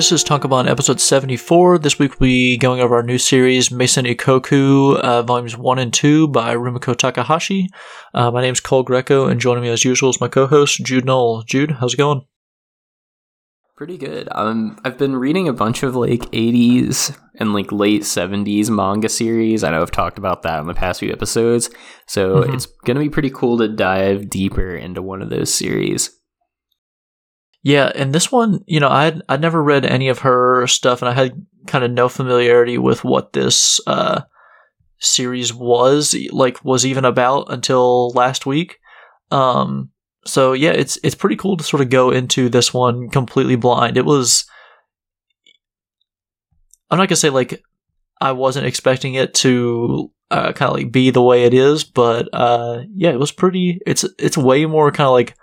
This is Tankobon episode 74. This week we'll be going over our new series, Maison Ikkoku, uh, volumes 1 and 2 by Rumiko Takahashi. Uh, my name's Cole Greco, and joining me as usual is my co host, Jude Knoll. Jude, how's it going? Pretty good. Um, I've been reading a bunch of like 80s and like late 70s manga series. I know I've talked about that in the past few episodes. So mm-hmm. it's going to be pretty cool to dive deeper into one of those series. Yeah, and this one, you know, I'd I'd never read any of her stuff, and I had kind of no familiarity with what this uh, series was like was even about until last week. Um, so yeah, it's it's pretty cool to sort of go into this one completely blind. It was. I'm not gonna say like I wasn't expecting it to uh, kind of like be the way it is, but uh, yeah, it was pretty. It's it's way more kind of like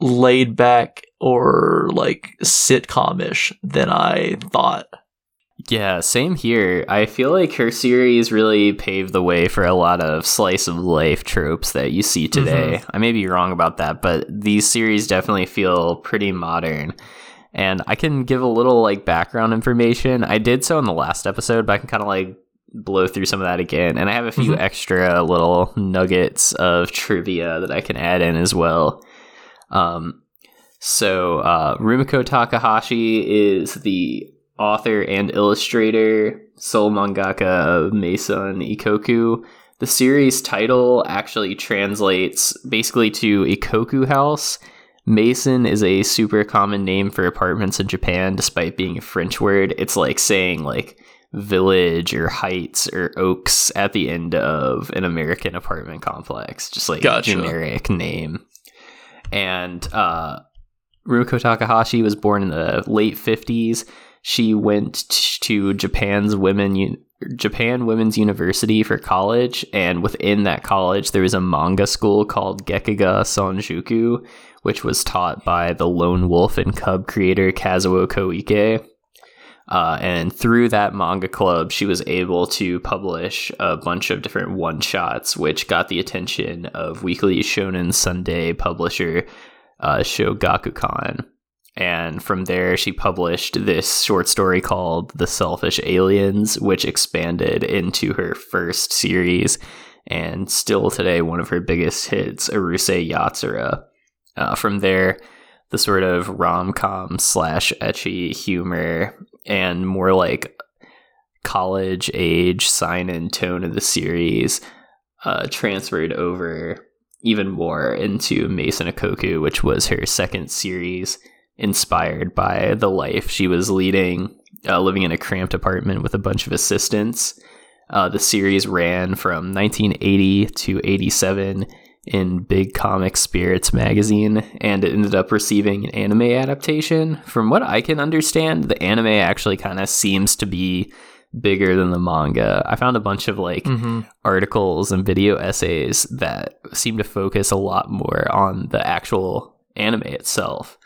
laid back or like sitcom-ish than I thought. Yeah, same here. I feel like her series really paved the way for a lot of slice of life tropes that you see today. Mm-hmm. I may be wrong about that, but these series definitely feel pretty modern. And I can give a little like background information. I did so in the last episode, but I can kind of like blow through some of that again. And I have a few mm-hmm. extra little nuggets of trivia that I can add in as well. Um, so uh, Rumiko Takahashi is the author and illustrator, sole mangaka of Maison Ikkoku. The series title actually translates basically to Ikkoku House. Maison is a super common name for apartments in Japan, despite being a French word. It's like saying like village or heights or oaks at the end of an American apartment complex, just like gotcha. generic name. And uh, Rumiko Takahashi was born in the late 50s. She went to Japan's women Japan Women's University for college, and within that college, there was a manga school called Gekiga Sonjuku, which was taught by the Lone Wolf and Cub creator Kazuo Koike. Uh, and through that manga club, she was able to publish a bunch of different one shots, which got the attention of Weekly Shonen Sunday publisher uh, Shogakukan. And from there, she published this short story called The Selfish Aliens, which expanded into her first series and still today one of her biggest hits, Urusei Yatsura. Uh, from there, the sort of rom com slash ecchi humor and more like college age sign and tone of the series uh, transferred over even more into Maison Ikkoku, which was her second series inspired by the life she was leading, uh, living in a cramped apartment with a bunch of assistants. Uh, the series ran from 1980 to 87 in Big Comic Spirits magazine, and it ended up receiving an anime adaptation. From what I can understand, the anime actually kind of seems to be bigger than the manga. I found a bunch of like mm-hmm. articles and video essays that seem to focus a lot more on the actual anime itself.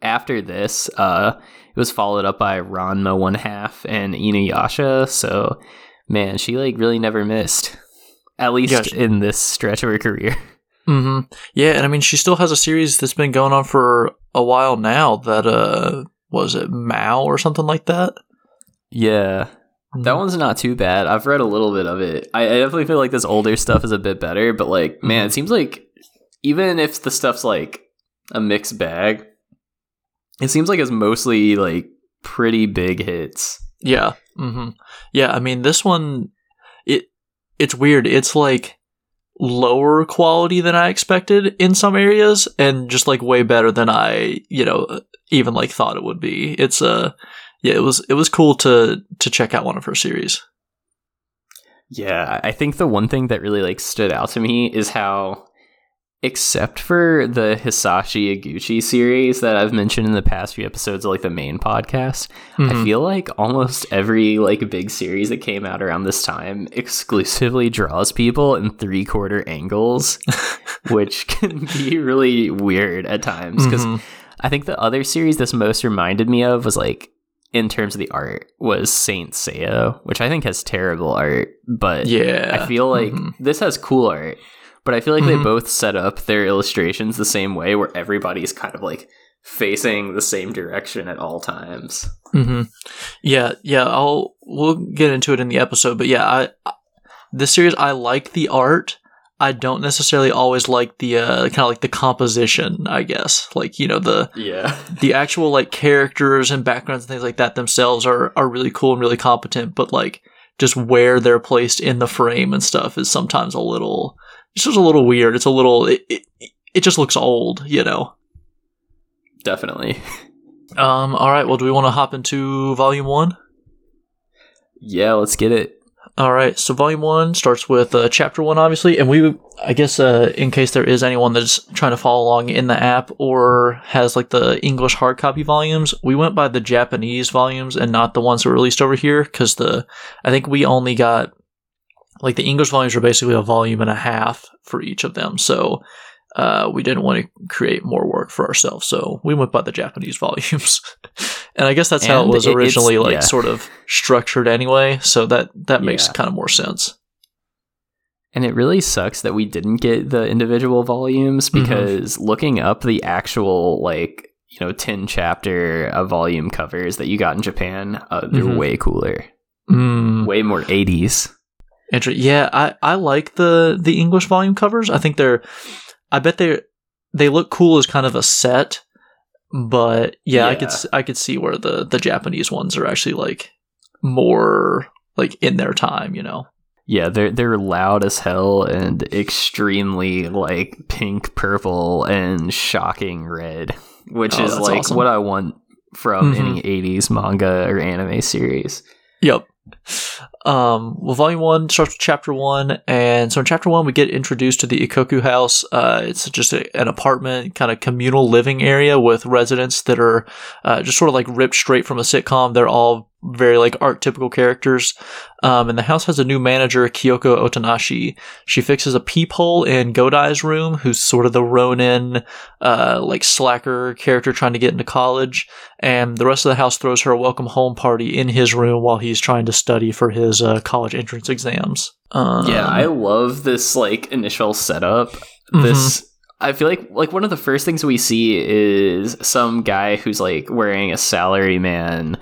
After this, uh, it was followed up by Ranma One Half and Inuyasha. So, man, she like really never missed, at least in this stretch of her career. Mm-hmm. Yeah, and I mean, she still has a series that's been going on for a while now. That uh, was it Mao or something like that? Yeah. That one's not too bad. I've read a little bit of it. I, I definitely feel like this older stuff is a bit better, but like, mm-hmm. man, it seems like even if the stuff's like a mixed bag, it seems like it's mostly like pretty big hits. Yeah. Mm-hmm. Yeah. I mean, this one, it it's weird. It's like lower quality than I expected in some areas and just like way better than I, you know, even like thought it would be. It's a uh, yeah, it was it was cool to to check out one of her series. Yeah, I think the one thing that really like stood out to me is how except for the Hisashi Eguchi series that I've mentioned in the past few episodes of like the main podcast, mm-hmm. I feel like almost every like big series that came out around this time exclusively draws people in three quarter angles, which can be really weird at times because mm-hmm. I think the other series this most reminded me of was like in terms of the art was Saint Seiya, which I think has terrible art, but yeah, I feel like mm-hmm. this has cool art but I feel like mm-hmm. they both set up their illustrations the same way, where everybody's kind of like facing the same direction at all times. Mm-hmm. Yeah, yeah. I'll we'll get into it in the episode, but yeah, I, I this series I like the art. I don't necessarily always like the uh, kind of like the composition. I guess like you know the Yeah. the actual like characters and backgrounds and things like that themselves are are really cool and really competent, but like just where they're placed in the frame and stuff is sometimes a little it's just a little weird. It's a little it it, it just looks old, you know. Definitely. Um. All right. Well, do we want to hop into volume one? Yeah, let's get it. All right, so volume one starts with uh, chapter one, obviously, and we, I guess, uh, in case there is anyone that's trying to follow along in the app or has like the English hard copy volumes, we went by the Japanese volumes and not the ones that were released over here because the, I think we only got like the English volumes are basically a volume and a half for each of them, so uh, we didn't want to create more work for ourselves, so we went by the Japanese volumes. and I guess that's how it And was it- it's- originally like yeah. sort of structured anyway, so that that makes Yeah. kind of more sense. And it really sucks that we didn't get the individual volumes Mhm. because looking up the actual like you know 10 chapter uh, volume covers that you got in Japan, uh, they're Mhm. way cooler. Mm. Way more 80s. Inter- yeah, I, I like the the English volume covers. I think they're I bet they they look cool as kind of a set, but yeah, I could Yeah. I could see where the the Japanese ones are actually like more like in their time, you know. Yeah, they're they're loud as hell and extremely like pink, purple, and shocking red, which Oh, is like awesome. what I want from Mhm. any 80s manga or anime series. Yep. Um, well, volume one starts with chapter one, and so in chapter one we get introduced to the Ikkoku house. Uh, it's just a, an apartment, kind of communal living area with residents that are uh, just sort of like ripped straight from a sitcom. They're all very like archetypical characters. Um, and the house has a new manager, Kyoko Otonashi. She fixes a peephole in Godai's room, who's sort of the Ronin, uh, like slacker character trying to get into college and the rest of the house throws her a welcome home party in his room while he's trying to study for his uh, college entrance exams. Um, yeah, I love this like initial setup. This I feel like like one of the first things we see is some guy who's like wearing a salaryman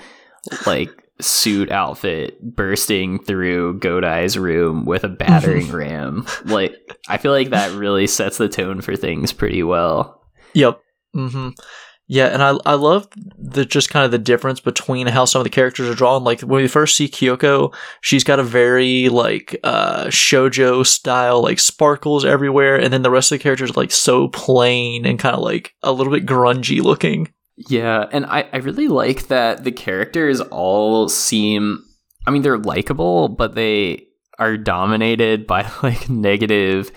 like suit outfit bursting through Godai's room with a battering ram. Like I feel like that really sets the tone for things pretty well. Yep. Mm-hmm. Yeah, and I I love the just kind of the difference between how some of the characters are drawn. Like when we first see Kyoko, she's got a very like uh shojo style like sparkles everywhere, and then the rest of the characters are like so plain and kind of like a little bit grungy looking. Yeah, and I, I really like that the characters all seem I mean they're likable, but they are dominated by like negative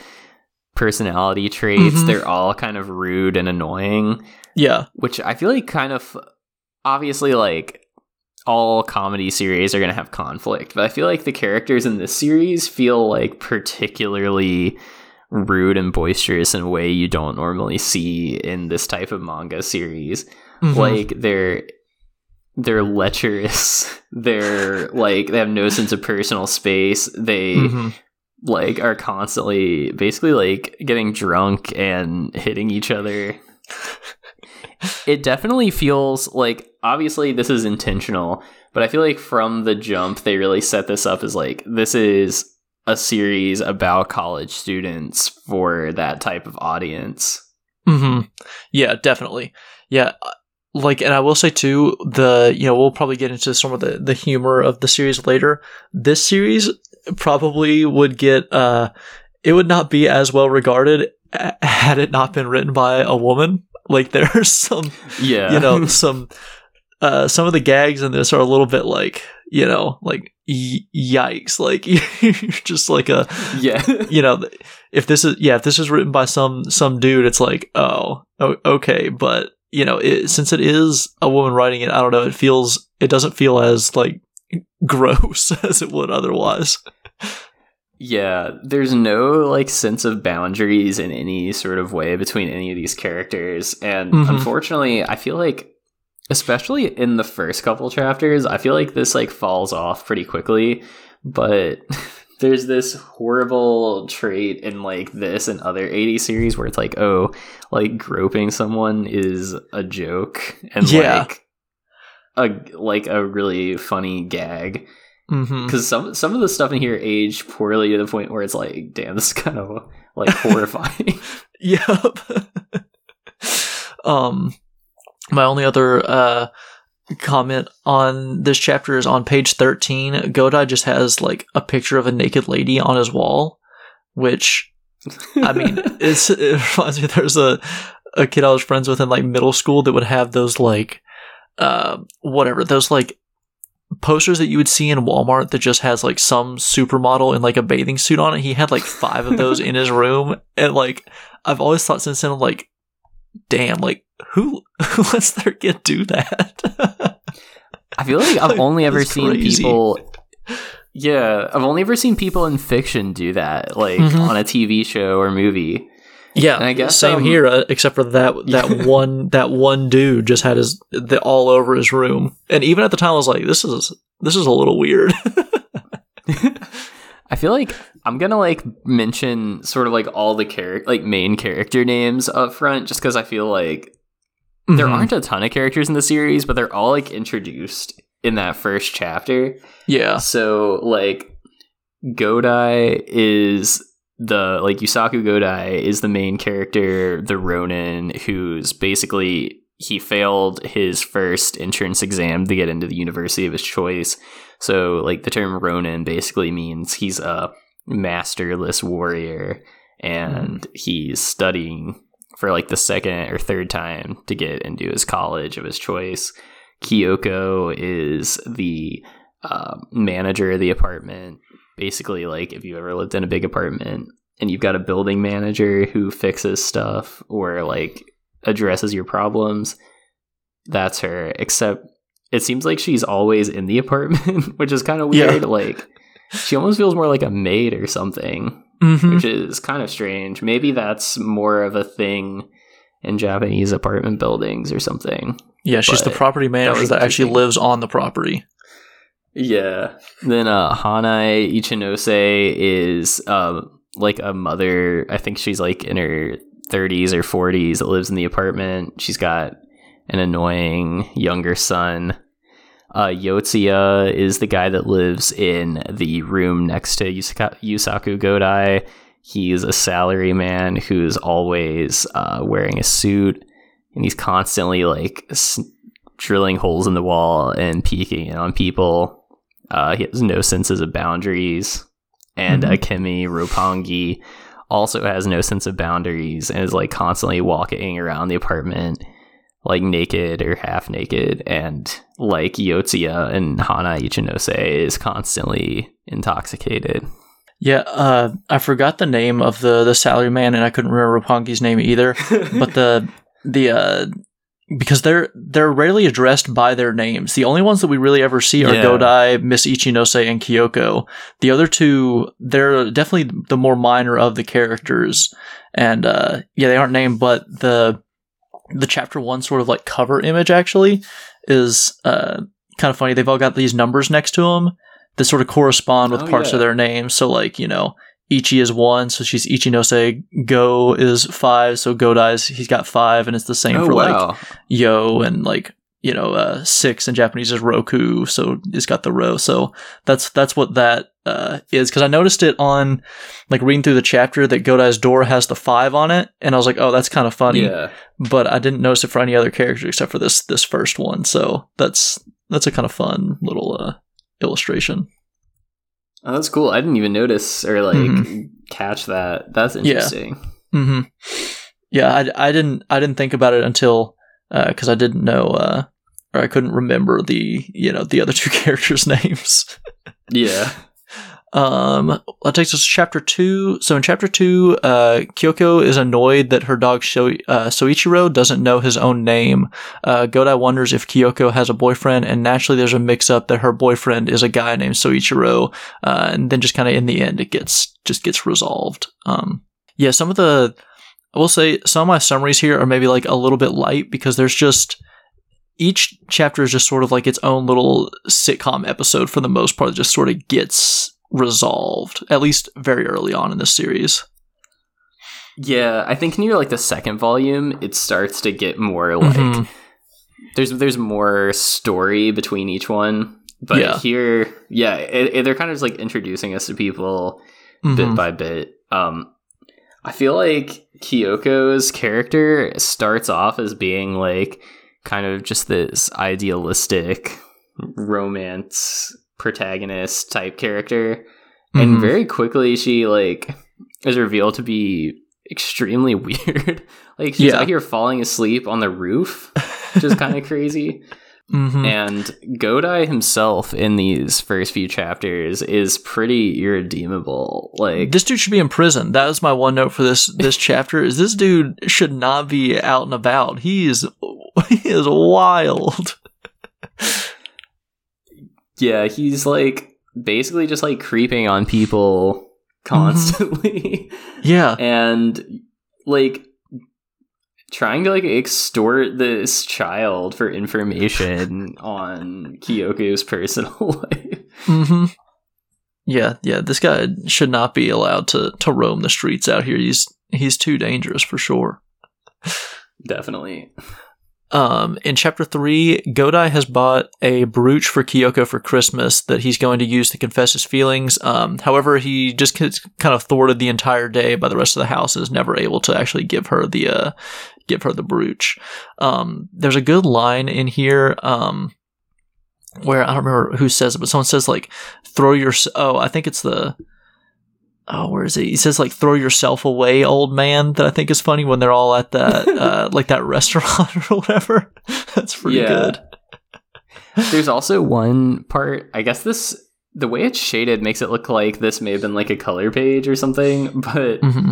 personality traits. Mhm. They're all kind of rude and annoying, Yeah. which I feel like kind of obviously like all comedy series are going to have conflict, but I feel like the characters in this series feel like particularly rude and boisterous in a way you don't normally see in this type of manga series Mhm. like they're they're lecherous they're like they have no sense of personal space they Mhm. like are constantly basically like getting drunk and hitting each other it definitely feels like obviously this is intentional but i feel like from the jump they really set this up as like this is a series about college students for that type of audience hmm Yeah, definitely. Yeah, like, and I will say too, the you know we'll probably get into some of the the humor of the series later. This series probably would get uh, it would not be as well regarded had it not been written by a woman. Like there's some yeah you know some uh some of the gags in this are a little bit like you know like y- yikes like you're just like a yeah you know if this is yeah if this is written by some some dude it's like oh okay but you know it, since it is a woman writing it i don't know it feels it doesn't feel as like gross as it would otherwise Yeah, there's no like sense of boundaries in any sort of way between any of these characters. And Mhm. unfortunately, I feel like especially in the first couple chapters, I feel like this like falls off pretty quickly, but there's this horrible trait in like this and other 80s series where it's like, oh, like groping someone is a joke and Yeah. like a like a really funny gag Mm-hmm. because some some of the stuff in here aged poorly to the point where it's like, damn, this is kind of like horrifying. Yep. um, my only other uh comment on this chapter is on page thirteen. Godai just has like a picture of a naked lady on his wall, which I mean, it's it reminds me. There's a a kid I was friends with in like middle school that would have those like uh whatever those like posters that you would see in Walmart that just has like some supermodel in like a bathing suit on it. He had like five of those in his room, and like I've always thought since then, like, damn, like who who lets their kid do that? I feel like I've only ever seen crazy. people. Yeah, I've only ever seen people in fiction do that, like Mhm. on a TV show or movie. yeah, And I guess, same um, here, uh, except for that that one that one dude just had his the, all over his room, and even at the time, I was like, this is this is a little weird. I feel like I'm gonna like mention sort of like all the character, like main character names up front, just because I feel like there Mhm. aren't a ton of characters in the series, but they're all like introduced in that first chapter. yeah, So like Godai is the like Yusaku Godai is the main character, the Ronin, who's basically he failed his first entrance exam to get into the university of his choice. So like the term Ronin basically means he's a masterless warrior and he's studying for like the second or third time to get into his college of his choice. Kyoko is the uh, manager of the apartment. Basically, like if you ever lived in a big apartment and you've got a building manager who fixes stuff or like addresses your problems, that's her. Except it seems like she's always in the apartment, which is kind of Yeah. weird. Like she almost feels more like a maid or something Mhm. which is kind of strange. Maybe that's more of a thing in Japanese apartment buildings or something. yeah. She's the property manager was that, actually lives on the property. Yeah. Then uh Hanae Ichinose is um like a mother. I think she's like in her 30s or 40s that lives in the apartment. She's got an annoying younger son. Uh, Yotsuya is the guy that lives in the room next to Yusaka- Yusaku Godai. He's a salary man who's always uh, wearing a suit, and he's constantly like s- drilling holes in the wall and peeking in on people. Uh, he has no senses of boundaries. And Mhm. Akemi Roppongi also has no sense of boundaries and is like constantly walking around the apartment like naked or half naked and like Yotsuya and Hanae Ichinose is constantly intoxicated. Yeah, uh, I forgot the name of the the salary man, and I couldn't remember Roppongi's name either. but the the uh, because they're they're rarely addressed by their names. The only ones that we really ever see are Yeah. Godai, Miss Ichinose, and Kyoko. The other two, they're definitely the more minor of the characters, and uh, yeah, they aren't named. But the the chapter one sort of like cover image actually is uh, kind of funny. They've all got these numbers next to them that sort of correspond with Oh, parts yeah. of their names. So like you know. Ichi is one, so she's Ichinose. Go is five, so Godai's he's got five, and it's the same oh for like yo and like you know uh six in japanese is roku so it's got the row so that's that's what that uh is because i noticed it on like reading through the chapter that godai's door has the five on it and i was like oh that's kind of funny yeah. but i didn't notice it for any other character except for this this first one so that's that's a kind of fun little uh illustration Oh, that's cool. I didn't even notice or like Mhm. catch that. That's Yeah. interesting. hmm Yeah, I, I didn't I didn't think about it until because I didn't know uh, I couldn't remember the you know the other two characters' names. Yeah. Um, that takes us to chapter two. So in chapter two, uh, Kyoko is annoyed that her dog Sho- uh, Soichiro doesn't know his own name. Uh, Godai wonders if Kyoko has a boyfriend, and naturally there's a mix-up that her boyfriend is a guy named Soichiro. Uh, and then just kind of in the end, it gets just gets resolved. Um, yeah, some of the I will say some of my summaries here are maybe like a little bit light because there's just each chapter is just sort of like its own little sitcom episode for the most part. It just sort of gets resolved, at least very early on in the series. Yeah, I think near like the second volume, it starts to get more like Mhm. there's there's more story between each one. But Yeah. here, yeah, it, it- they're kind of just like introducing us to people bit Mhm. by bit. Um, I feel like Kyoko's character starts off as being like kind of just this idealistic romance protagonist type character, and Mhm. very quickly she like is revealed to be extremely weird. like she's Yeah. out here falling asleep on the roof, which is kind of crazy. Mhm. And Godai himself in these first few chapters is pretty irredeemable. Like This dude should be in prison. That was my one note for this this chapter. Is this dude should not be out and about. He is he is wild. yeah, he's like basically just like creeping on people constantly Yeah. and like trying to like extort this child for information on Kyoko's personal life. hmm Yeah, yeah. This guy should not be allowed to to roam the streets out here. He's he's too dangerous for sure. Definitely. Um, in chapter three, Godai has bought a brooch for Kyoko for Christmas that he's going to use to confess his feelings. Um, however, he just gets kind of thwarted the entire day by the rest of the house and is never able to actually give her the uh, give her the brooch. Um, there's a good line in here. Um, where I don't remember who says it, but someone says like, "Throw your." Oh, I think it's the. Oh, where is it? He says like, "Throw yourself away, old man." That I think is funny when they're all at that uh, like that restaurant or whatever. That's pretty Yeah. good. There's also one part, I guess this the way it's shaded makes it look like this may have been like a color page or something, but hmm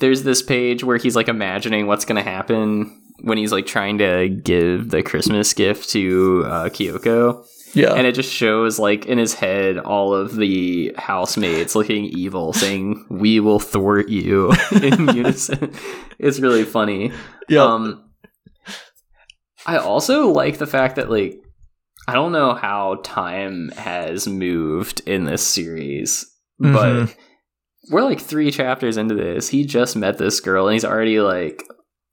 there's this page where he's like imagining what's going to happen when he's like trying to give the Christmas gift to uh, Kyoko. Yeah. And it just shows like in his head all of the housemates looking evil, saying, We will thwart you in unison. It's really funny. yeah. Um, I also like the fact that like I don't know how time has moved in this series, Mm-hmm. but we're like three chapters into this. He just met this girl and he's already like,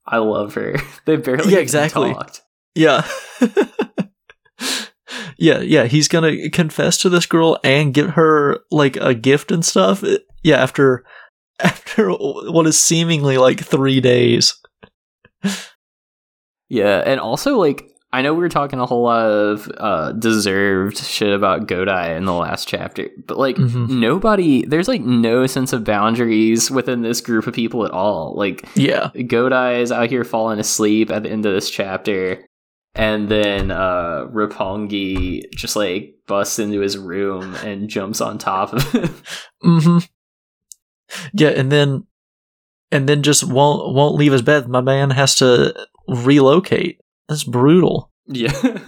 I love her. they barely Yeah, exactly. talked. yeah. yeah, yeah. He's gonna confess to this girl and give her like a gift and stuff. Eh, yeah, after after what is seemingly like three days. Yeah, and also like I know we were talking a whole lot of uh, deserved shit about Godai in the last chapter, but like Mhm. nobody, there's like no sense of boundaries within this group of people at all. Like Yeah. Godai is out here falling asleep at the end of this chapter, and then uh Roppongi just like busts into his room and jumps on top of him. hmm Yeah, and then and then just won't won't leave his bed. My man has to relocate. That's brutal. yeah.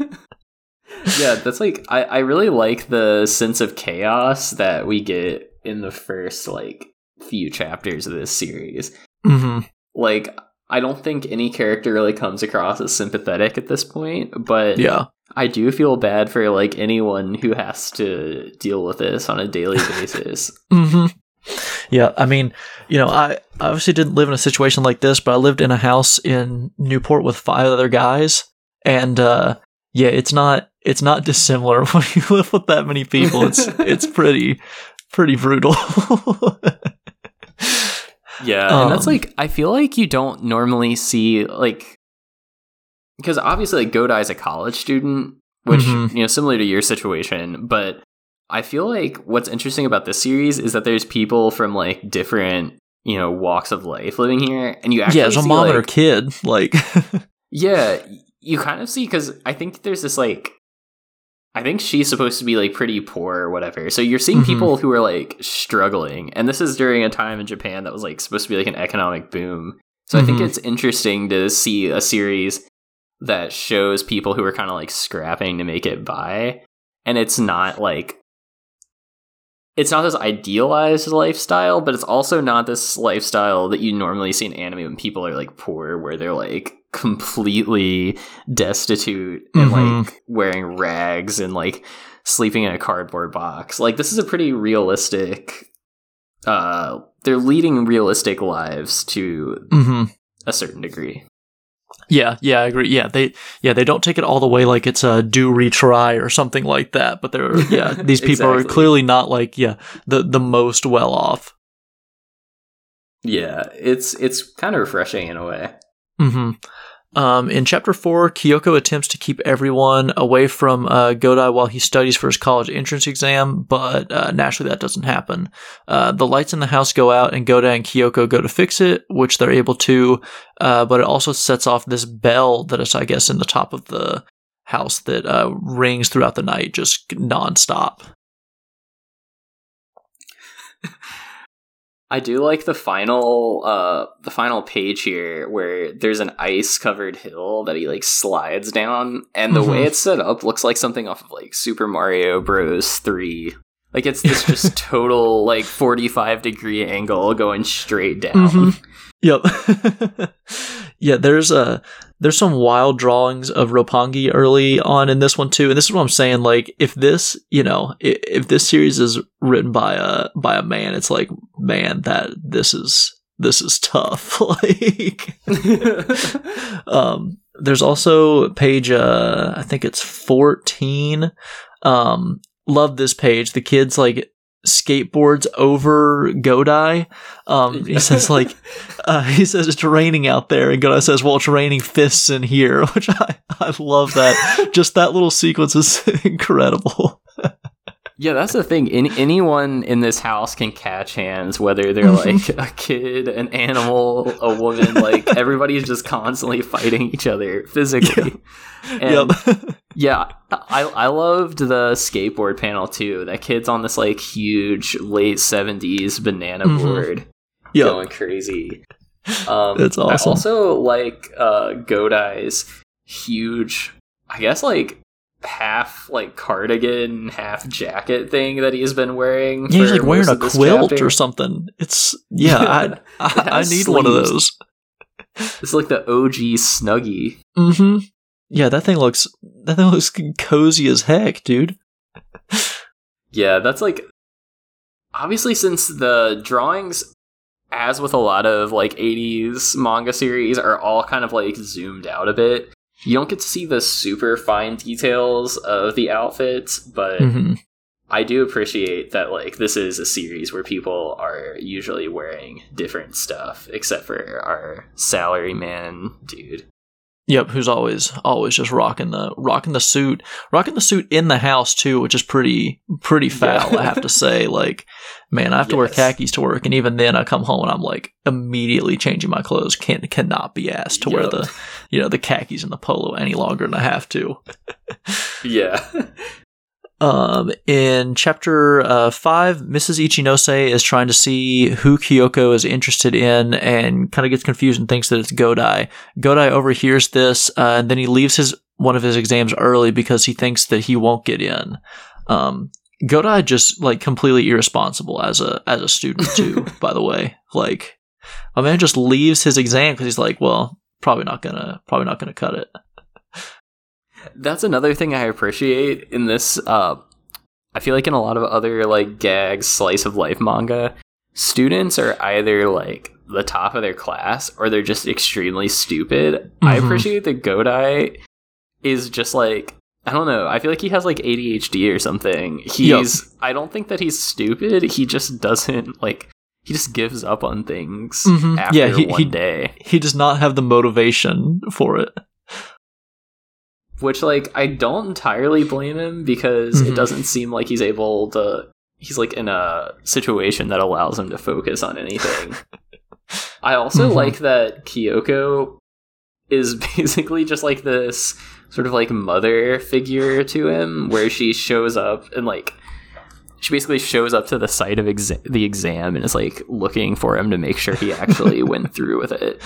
yeah, that's like I, I really like the sense of chaos that we get in the first like few chapters of this series. hmm Like I don't think any character really comes across as sympathetic at this point, but Yeah. I do feel bad for like anyone who has to deal with this on a daily basis. hmm Yeah, I mean, you know, I obviously didn't live in a situation like this, but I lived in a house in Newport with five other guys, and uh, yeah, it's not it's not dissimilar when you live with that many people. It's it's pretty pretty brutal. Yeah, and that's Um, like I feel like you don't normally see like because obviously like Godai is a college student, which Mhm. you know similar to your situation, but I feel like what's interesting about this series is that there's people from like different you know walks of life living here, and you actually yeah, as a mom like- kid, like yeah, you kind of see because I think there's this like. I think she's supposed to be like pretty poor or whatever. So you're seeing Mhm. people who are like struggling. And this is during a time in Japan that was like supposed to be like an economic boom. So I think Mhm. it's interesting to see a series that shows people who are kind of like scrapping to make it by. And it's not like it's not this idealized lifestyle, but it's also not this lifestyle that you normally see in anime when people are like poor, where they're like completely destitute and Mhm. like wearing rags and like sleeping in a cardboard box. Like this is a pretty realistic. Uh, they're leading realistic lives to hmm a certain degree. Yeah, yeah, I agree. Yeah, they yeah they don't take it all the way like it's a do retry or something like that. But they're yeah these people are clearly not like yeah the the most well off. Yeah, it's it's kind of refreshing in a way. hmm Um, in chapter four, Kyoko attempts to keep everyone away from uh, Godai while he studies for his college entrance exam, but uh, naturally that doesn't happen. Uh, the lights in the house go out, and Godai and Kyoko go to fix it, which they're able to. Uh, but it also sets off this bell that is, I guess, in the top of the house that uh, rings throughout the night, just nonstop. I do like the final uh the final page here where there's an ice covered hill that he like slides down and the way Mhm. it's set up looks like something off of like Super Mario Bros 3. Like it's this just total like 45 degree angle going straight down. Mhm. Yep. yeah, there's uh there's some wild drawings of Roppongi early on in this one too, and this is what I'm saying. Like, if this, you know, if, if this series is written by a by a man, it's like, man, that this is this is tough. like, um, there's also page uh, I think it's 14. Um, love this page. The kids like skateboards over Godai. Um, he says like uh, he says it's raining out there, and Godai says, "Well, it's raining fists in here," which I I love that. Just that little sequence is incredible. Yeah, that's the thing. Any, anyone in this house can catch hands, whether they're Mhm. like a kid, an animal, a woman. Like everybody's just constantly fighting each other physically. And yep. yeah, I I loved the skateboard panel too. That kid's on this like huge late seventies banana Mhm. board, yep. going crazy. Um, That's awesome. I also like uh, Godai's huge, I guess like half like cardigan, half jacket thing that he's been wearing. Yeah, he's like wearing a quilt chapter. or something. It's yeah, I I, I need one of those. It's like the OG Snuggie. Mm-hmm. Yeah, that thing looks that thing looks cozy as heck, dude. Yeah, that's like obviously since the drawings as with a lot of like 80s manga series are all kind of like zoomed out a bit. You don't get to see the super fine details of the outfits, but Mm-hmm. I do appreciate that like this is a series where people are usually wearing different stuff except for our salary man dude. Yep, who's always always just rocking the rocking the suit, rocking the suit in the house too, which is pretty pretty foul. Yeah. I have to say, like, man, I have to wear khakis to work, and even then, I come home and I'm like immediately changing my clothes. Can cannot be asked to wear the you know the khakis and the polo any longer than I have to. Yeah. Um, in chapter uh, five, Mrs. Ichinose is trying to see who Kyoko is interested in and kind of gets confused and thinks that it's Godai. Godai overhears this, uh, and then he leaves his one of his exams early because he thinks that he won't get in. Um, Godai just like completely irresponsible as a as a student too. by the way, like my man just leaves his exam because he's like, well, probably not gonna probably not gonna cut it. That's another thing I appreciate in this. Uh, I feel like in a lot of other like gag slice of life manga, students are either like the top of their class or they're just extremely stupid. I Mhm. appreciate that Godai is just like I don't know. I feel like he has like ADHD or something. He's I don't think that he's stupid. He just doesn't like he just gives up on things Mhm. after Yeah, he- one he- day. He does not have the motivation for it. Which like I don't entirely blame him because Mhm. it doesn't seem like he's able to he's like in a situation that allows him to focus on anything. I also Mhm. like that Kyoko is basically just like this sort of like mother figure to him where she shows up and like she basically shows up to the site of exa- the exam and is like looking for him to make sure he actually went through with it.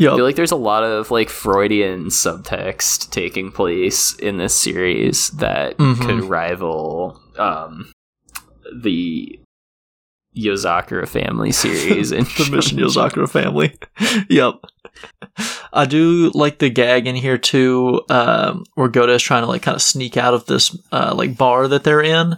I feel like there's a lot of like Freudian subtext taking place in this series that Mhm. could rival um, the Yozakura family series. in the Mission Yozakura family. yep. I do like the gag in here too, um, where Goda is trying to like kind of sneak out of this uh, like bar that they're in,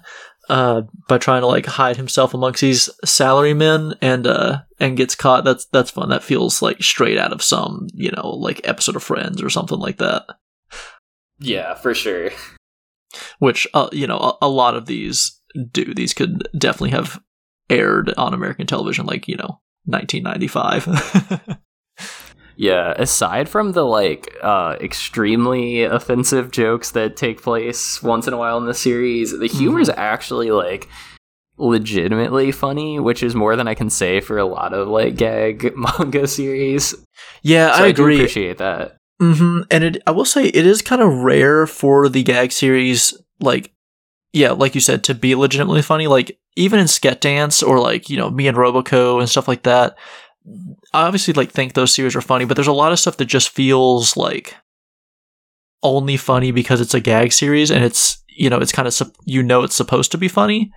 uh, by trying to like hide himself amongst these salarymen and uh and gets caught. That's that's fun. That feels like straight out of some you know like episode of Friends or something like that. Yeah, for sure. Which uh, you know a, a lot of these do. These could definitely have aired on American television, like you know 1995. Yeah, aside from the like uh, extremely offensive jokes that take place once in a while in the series, the humor is Mhm. actually like legitimately funny, which is more than I can say for a lot of like gag manga series. yeah, So I do agree. appreciate that. hmm And it, I will say, it is kind of rare for the gag series, like, yeah, like you said, to be legitimately funny. Like, even in Sket Dance or like, you know, me and Roboco and stuff like that, I obviously like think those series are funny, but there's a lot of stuff that just feels like only funny because it's a gag series and it's, you know, it's kind of, sup- you know, it's supposed to be funny.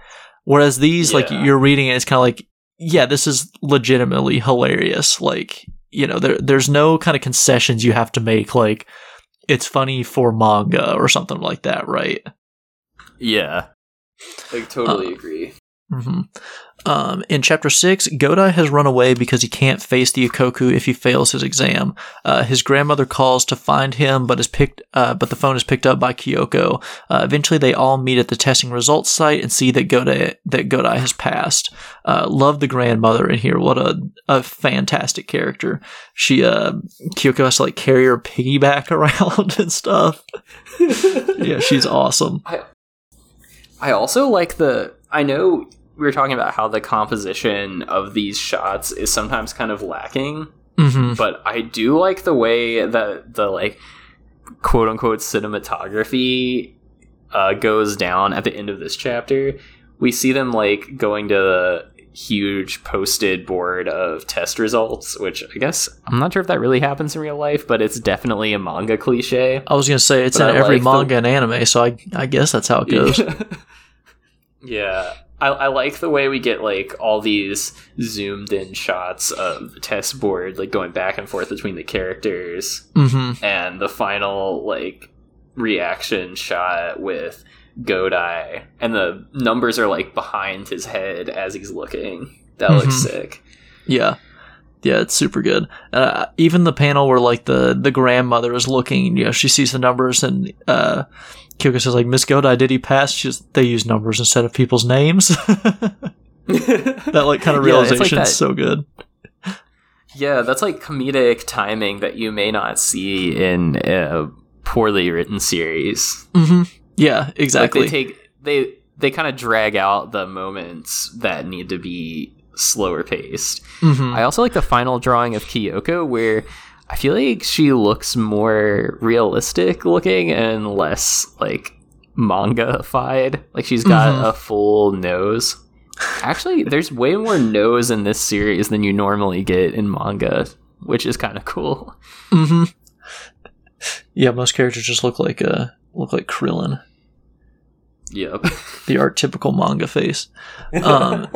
Whereas these, like, you're reading it, it's kind of like, yeah, this is legitimately hilarious. Like, you know, there there's no kind of concessions you have to make. Like, it's funny for manga or something like that, right? Yeah, like totally uh, agree. Hmm Um, in chapter six, Godai has run away because he can't face the Ikkoku if he fails his exam. Uh, his grandmother calls to find him, but is picked, uh, but the phone is picked up by Kyoko. Uh, eventually, they all meet at the testing results site and see that Godai that Godai has passed. Uh, love the grandmother in here. What a a fantastic character. She uh, Kyoko has to like carry her piggyback around and stuff. yeah, she's awesome. I also like the. I know we were talking about how the composition of these shots is sometimes kind of lacking, hmm but I do like the way that the like quote unquote cinematography uh, goes down at the end of this chapter. We see them like going to the huge posted board of test results, which I guess I'm not sure if that really happens in real life, but it's definitely a manga cliche. I was gonna say it's But in I every like the- manga and anime, so I I guess that's how it goes. yeah. I, I like the way we get like all these zoomed in shots of the test board like going back and forth between the characters hmm and the final like reaction shot with Godai and the numbers are like behind his head as he's looking. That looks Mhm. sick. Yeah, yeah, it's super good. Uh, even the panel where like the the grandmother is looking, you know, she sees the numbers and uh, Kyoko says like, "Miss Godai, did he pass?" She's they use numbers instead of people's names. that like kind of Yeah, like realization that- is so good. Yeah, that's like comedic timing that you may not see in a poorly written series. hmm Yeah, exactly. Like they take they they kind of drag out the moments that need to be slower paced. hmm I also like the final drawing of Kyoko where I feel like she looks more realistic looking and less like manga-fied. Like she's got Mhm. a full nose. Actually, there's way more nose in this series than you normally get in manga, which is kind of cool. hmm Yeah, most characters just look like uh look like Krillin, Yep. the art typical manga face. Um,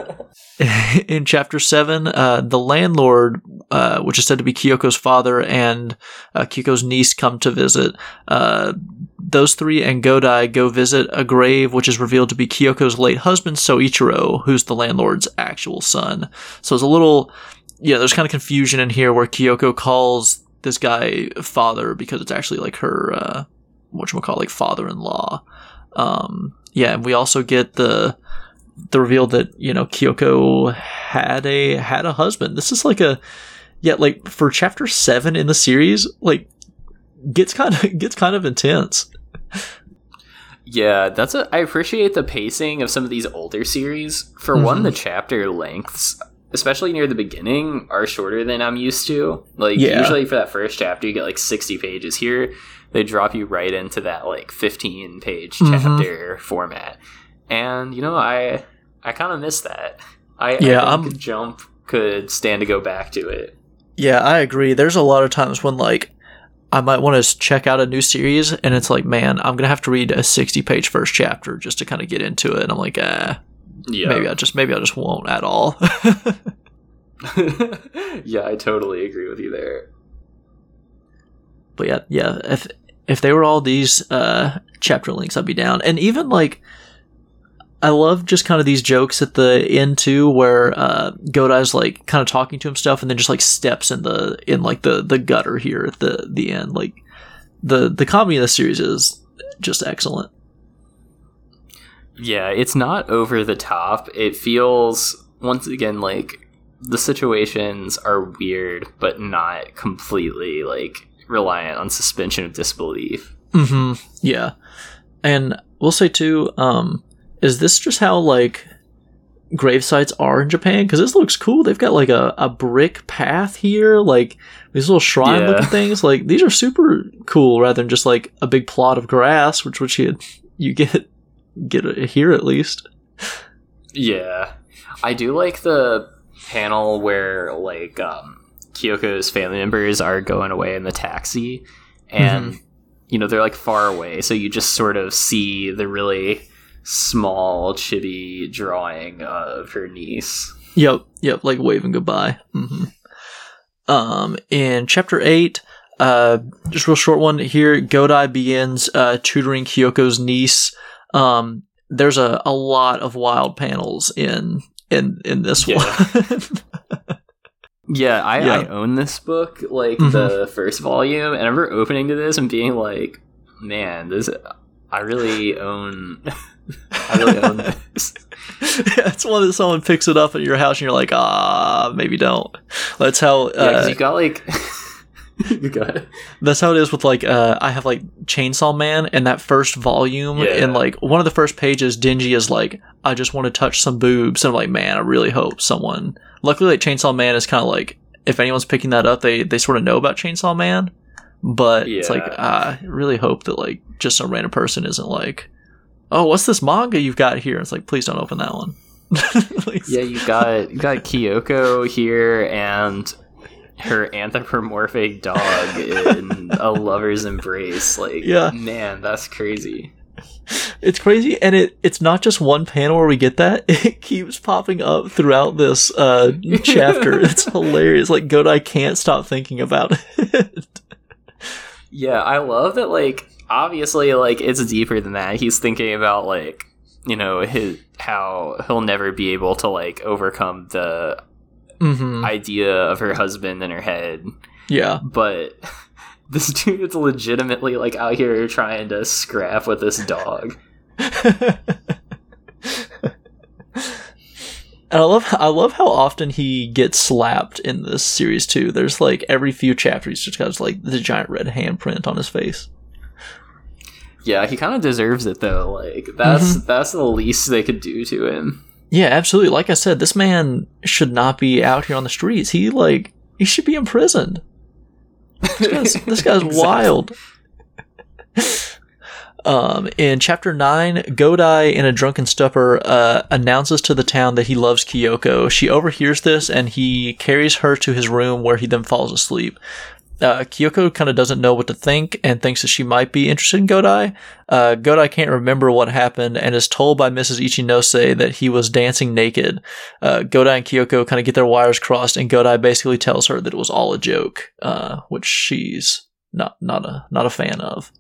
in chapter seven, uh, the landlord, uh, which is said to be Kyoko's father, and uh, Kyoko's niece come to visit. Uh, those three and Godai go visit a grave, which is revealed to be Kyoko's late husband, Soichiro, who's the landlord's actual son. So it's a little, yeah, there's kind of confusion in here where Kyoko calls this guy father because it's actually like her, uh, whatchamacallit, like father-in-law. Um, yeah, and we also get the the reveal that you know Kyoko had a had a husband. This is like a yeah, like for chapter seven in the series, like gets kind of gets kind of intense. Yeah, that's a. I appreciate the pacing of some of these older series. For one, Mhm. the chapter lengths, especially near the beginning, are shorter than I'm used to. Like Yeah. usually for that first chapter, you get like 60 pages. Here, they drop you right into that like 15 page Mhm. chapter format, and you know, I I kind of miss that. I Yeah, I I'm- think Jump could stand to go back to it. Yeah, I agree. There's a lot of times when like I might want to check out a new series, and it's like, man, I'm gonna have to read a 60 page first chapter just to kind of get into it. And I'm like, ah, Yeah, maybe I just maybe I just won't at all. yeah, I totally agree with you there. but yeah, yeah. If if they were all these uh, chapter links, I'd be down. And even like, I love just kind of these jokes at the end too, where uh, Godai's like kind of talking to him stuff, and then just like steps in the in like the the gutter here at the the end. Like the the comedy of the series is just excellent. Yeah, it's not over the top. It feels once again like the situations are weird, but not completely like reliant on suspension of disbelief. hmm Yeah, and we'll say too. Um, is this just how like grave sites are in Japan? Because this looks cool. They've got like a, a brick path here, like these little shrine Yeah. looking things. Like these are super cool, rather than just like a big plot of grass, which which you you get get here at least. Yeah. I do like the panel where like um Kyoko's family members are going away in the taxi and you know they're like far away so you just sort of see the really small chibi drawing of her niece. Yep, yep, like waving goodbye. hmm Um, in chapter eight, uh, just real short one here. Godai begins uh, tutoring Kyoko's niece. Um, there's a, a lot of wild panels in in in this Yeah. one. Yeah, I, Yeah. I own this book, like Mhm. the first volume, and I remember opening to this and being like, "Man, this I really own, I really own this." it's one that someone picks it up at your house and you're like, ah, maybe don't. That's how. Yeah, Uh, you got like, you got That's how it is with like uh I have like Chainsaw Man and that first volume Yeah. and like one of the first pages Denji is like I just want to touch some boobs and I'm like man I really hope someone luckily like Chainsaw Man is kind of like if anyone's picking that up they they sort of know about Chainsaw Man but it's like Yeah. I really hope that like just some random person isn't like oh what's this manga you've got here it's like please don't open that one Yeah, you got you got Kyoko here and her anthropomorphic dog in a lover's embrace. Like, Yeah. man, that's crazy. It's crazy, and it it's not just one panel where we get that. It keeps popping up throughout this uh, chapter. it's hilarious. Like Godai can't stop thinking about it. Yeah, I love that. Like, obviously, like it's deeper than that. He's thinking about like you know his how he'll never be able to like overcome the hmm idea of her husband in her head, Yeah, but. This dude's legitimately like out here trying to scrap with this dog. and I love I love how often he gets slapped in this series too. There's like every few chapters, just got like the giant red handprint on his face. Yeah, he kind of deserves it though. Like that's that's the least they could do to him. Yeah, absolutely. Like I said, this man should not be out here on the streets. He like he should be imprisoned. This guy's, this guy's Exactly. wild. Um, in chapter nine, Godai, in a drunken stupor, uh, announces to the town that he loves Kyoko. She overhears this, and he carries her to his room, where he then falls asleep. Uh, Kyoko kind of doesn't know what to think and thinks that she might be interested in Godai. Uh, Godai can't remember what happened and is told by Mrs. Ichinose that he was dancing naked. Uh, Godai and Kyoko kind of get their wires crossed, and Godai basically tells her that it was all a joke, uh, which she's not not a not a fan of.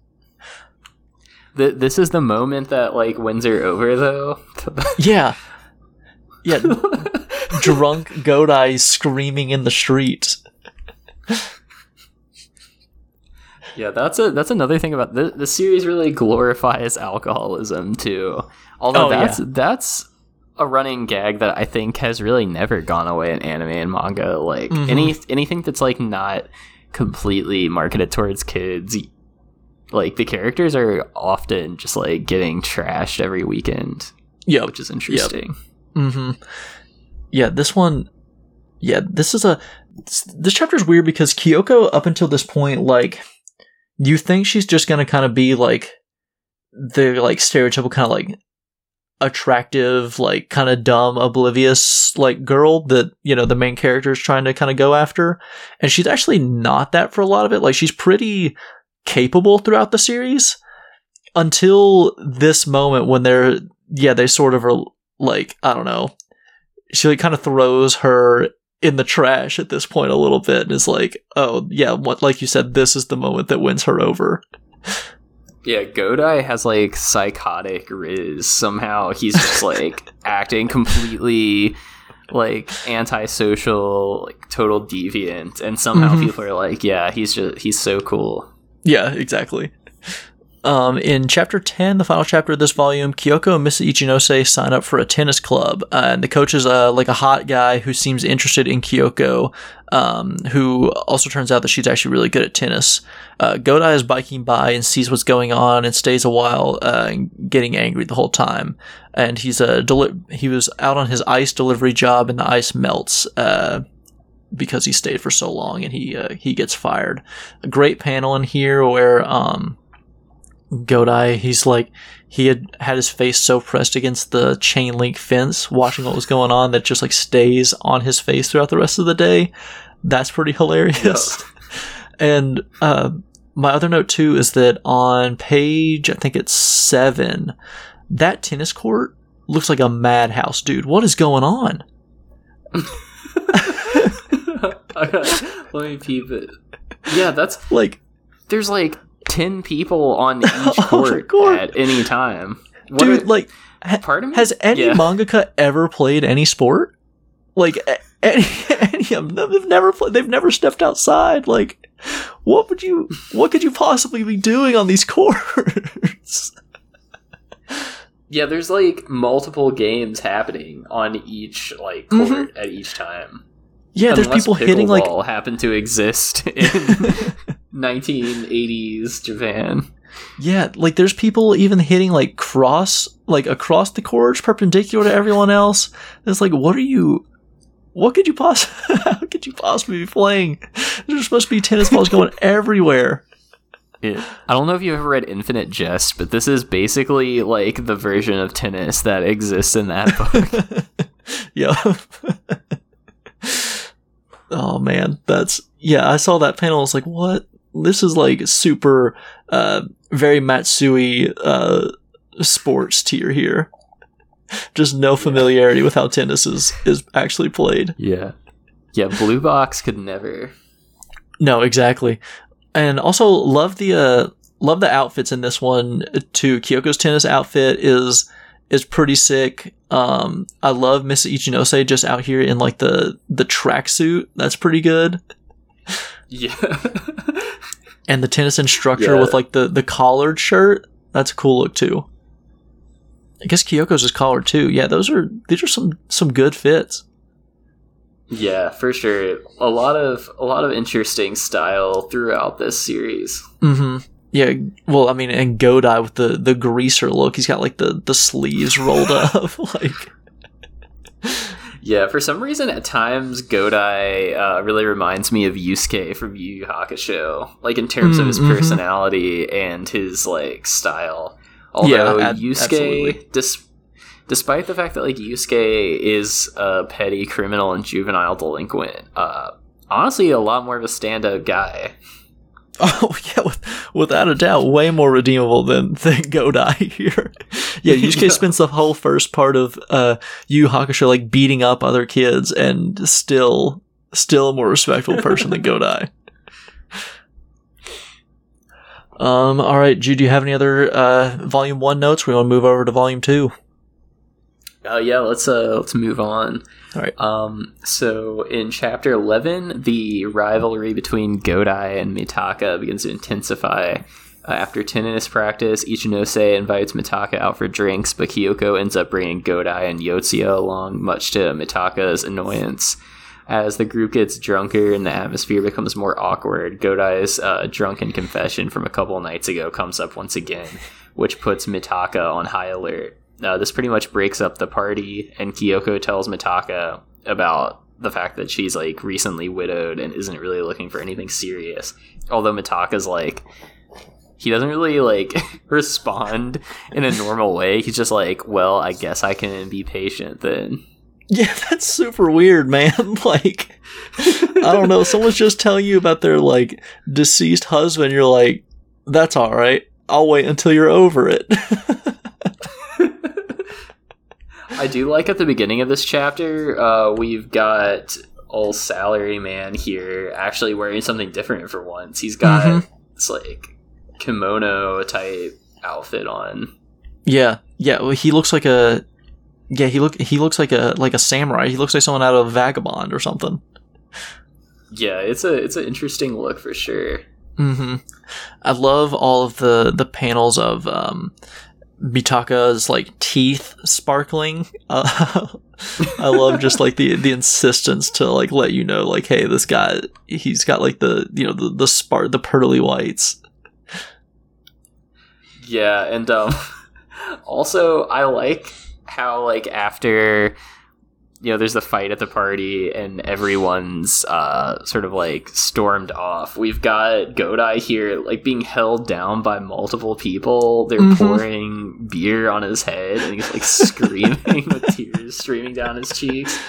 Th- this is the moment that like wins her over though. Yeah, yeah. drunk Godai screaming in the street. Yeah, that's a that's another thing about the the series really glorifies alcoholism too. Although Oh, that's yeah. that's a running gag that I think has really never gone away in anime and manga. Like Mhm. any anything that's like not completely marketed towards kids. Like the characters are often just like getting trashed every weekend, Yeah, which is interesting. hmm Yeah, this one. Yeah, this is a. This chapter is weird because Kyoko, up until this point, like, you think she's just gonna kind of be like the like stereotypical kind of like attractive, like kind of dumb, oblivious like girl that you know the main character is trying to kind of go after, and she's actually not that for a lot of it. Like, she's pretty capable throughout the series until this moment when they're yeah they sort of are like I don't know. She like kind of throws her in the trash at this point a little bit and is like, oh yeah, what like you said, this is the moment that wins her over. Yeah, Godai has like psychotic riz. Somehow he's just like acting completely like antisocial, like total deviant, and somehow Mhm. people are like, yeah, he's just he's so cool. Yeah, exactly. Um, in chapter 10, the final chapter of this volume, Kyoko and Mrs. Ichinose sign up for a tennis club. Uh, and the coach is uh, like a hot guy who seems interested in Kyoko, um, who also turns out that she's actually really good at tennis. Uh, Godai is biking by and sees what's going on and stays a while, uh, getting angry the whole time. And he's a deli- he was out on his ice delivery job, and the ice melts. Uh, because he stayed for so long and he uh, he gets fired. A great panel in here where um Godai he's like he had had his face so pressed against the chain link fence watching what was going on that just like stays on his face throughout the rest of the day. That's pretty hilarious. and uh my other note too is that on page I think it's 7 that tennis court looks like a madhouse, dude. What is going on? Let me peep it. Yeah, that's Like there's like ten people on each court, court. at any time. What dude, are- like pardon me? Has any Yeah. mangaka ever played any sport? Like any, any of them, they've never played. They've never stepped outside. Like, what would you? What could you possibly be doing on these courts? Yeah, there's like multiple games happening on each like court Mhm. at each time. Yeah, there's people hitting like. happened to exist in 1980s Japan. Yeah, like there's people even hitting like cross, like across the courts, perpendicular to everyone else. It's like, what are you? What could you possibly? How could you possibly be playing? There's supposed to be tennis balls going everywhere. It, I don't know if you've ever read Infinite Jest, but this is basically like the version of tennis that exists in that book. yeah. Oh man, that's yeah. I saw that panel. I was like, what? This is like super, uh, very Matsui uh, sports tier here. Just no familiarity with how tennis is is actually played. yeah. Yeah, Blue Box could never. No, exactly. And also love the uh love the outfits in this one too. Kyoko's tennis outfit is is pretty sick. Um I love Miss Ichinose just out here in like the the tracksuit. That's pretty good. Yeah. And the tennis instructor Yeah. with like the the collared shirt. That's a cool look too. I guess Kyoko's is collared too. Yeah, those are these are some some good fits. yeah, for sure. A lot of a lot of interesting style throughout this series. Mm-hmm. Yeah, well, I mean, and Godai with the the greaser look, he's got like the the sleeves rolled up, like Yeah, for some reason, at times Godai uh, really reminds me of Yusuke from Yu Yu Hakusho, like in terms of his Mm, mhm. personality and his like style. Although ab- Yusuke, absolutely. dis- despite the fact that like Yusuke is a petty criminal and juvenile delinquent, uh, honestly, a lot more of a stand-up guy. oh yeah, with, without a doubt, way more redeemable than than Godai here. yeah, Yusuke Yeah. spends the whole first part of uh Yu Hakusho like beating up other kids, and still still a more respectful person than Godai. Um. All right, Jude. Do you have any other uh, volume one notes? We want to move over to volume two. Oh yeah, let's uh let's move on. All right. Um, so in chapter eleven, the rivalry between Godai and Mitaka begins to intensify. Uh, after tennis practice, Ichinose invites Mitaka out for drinks, but Kyoko ends up bringing Godai and Yotsuya along, much to Mitaka's annoyance. As the group gets drunker and the atmosphere becomes more awkward, Godai's uh, drunken confession from a couple nights ago comes up once again, which puts Mitaka on high alert. Uh, this pretty much breaks up the party, and Kyoko tells Mitaka about the fact that she's like recently widowed and isn't really looking for anything serious. Although Mitaka's like, he doesn't really like respond in a normal way. He's just like, well, I guess I can be patient then. Yeah, that's super weird, man. like, I don't know. Someone's just telling you about their like deceased husband. You're like, that's all right. I'll wait until you're over it. I do like at the beginning of this chapter, uh, we've got old salary man here actually wearing something different for once. He's got Mhm. this like kimono type outfit on. Yeah, yeah. Well, he looks like a yeah. He look he looks like a like a samurai. He looks like someone out of Vagabond or something. Yeah, it's a it's an interesting look for sure. hmm I love all of the the panels of um, Mitaka's like teeth sparkling. Uh, I love just like the the insistence to like let you know like hey this guy he's got like the you know the the spark the pearly whites. Yeah, and um also I like how like after you know there's the fight at the party and everyone's uh sort of like stormed off. We've got Godai here like being held down by multiple people. They're Mhm. pouring beer on his head and he's like screaming with tears streaming down his cheeks.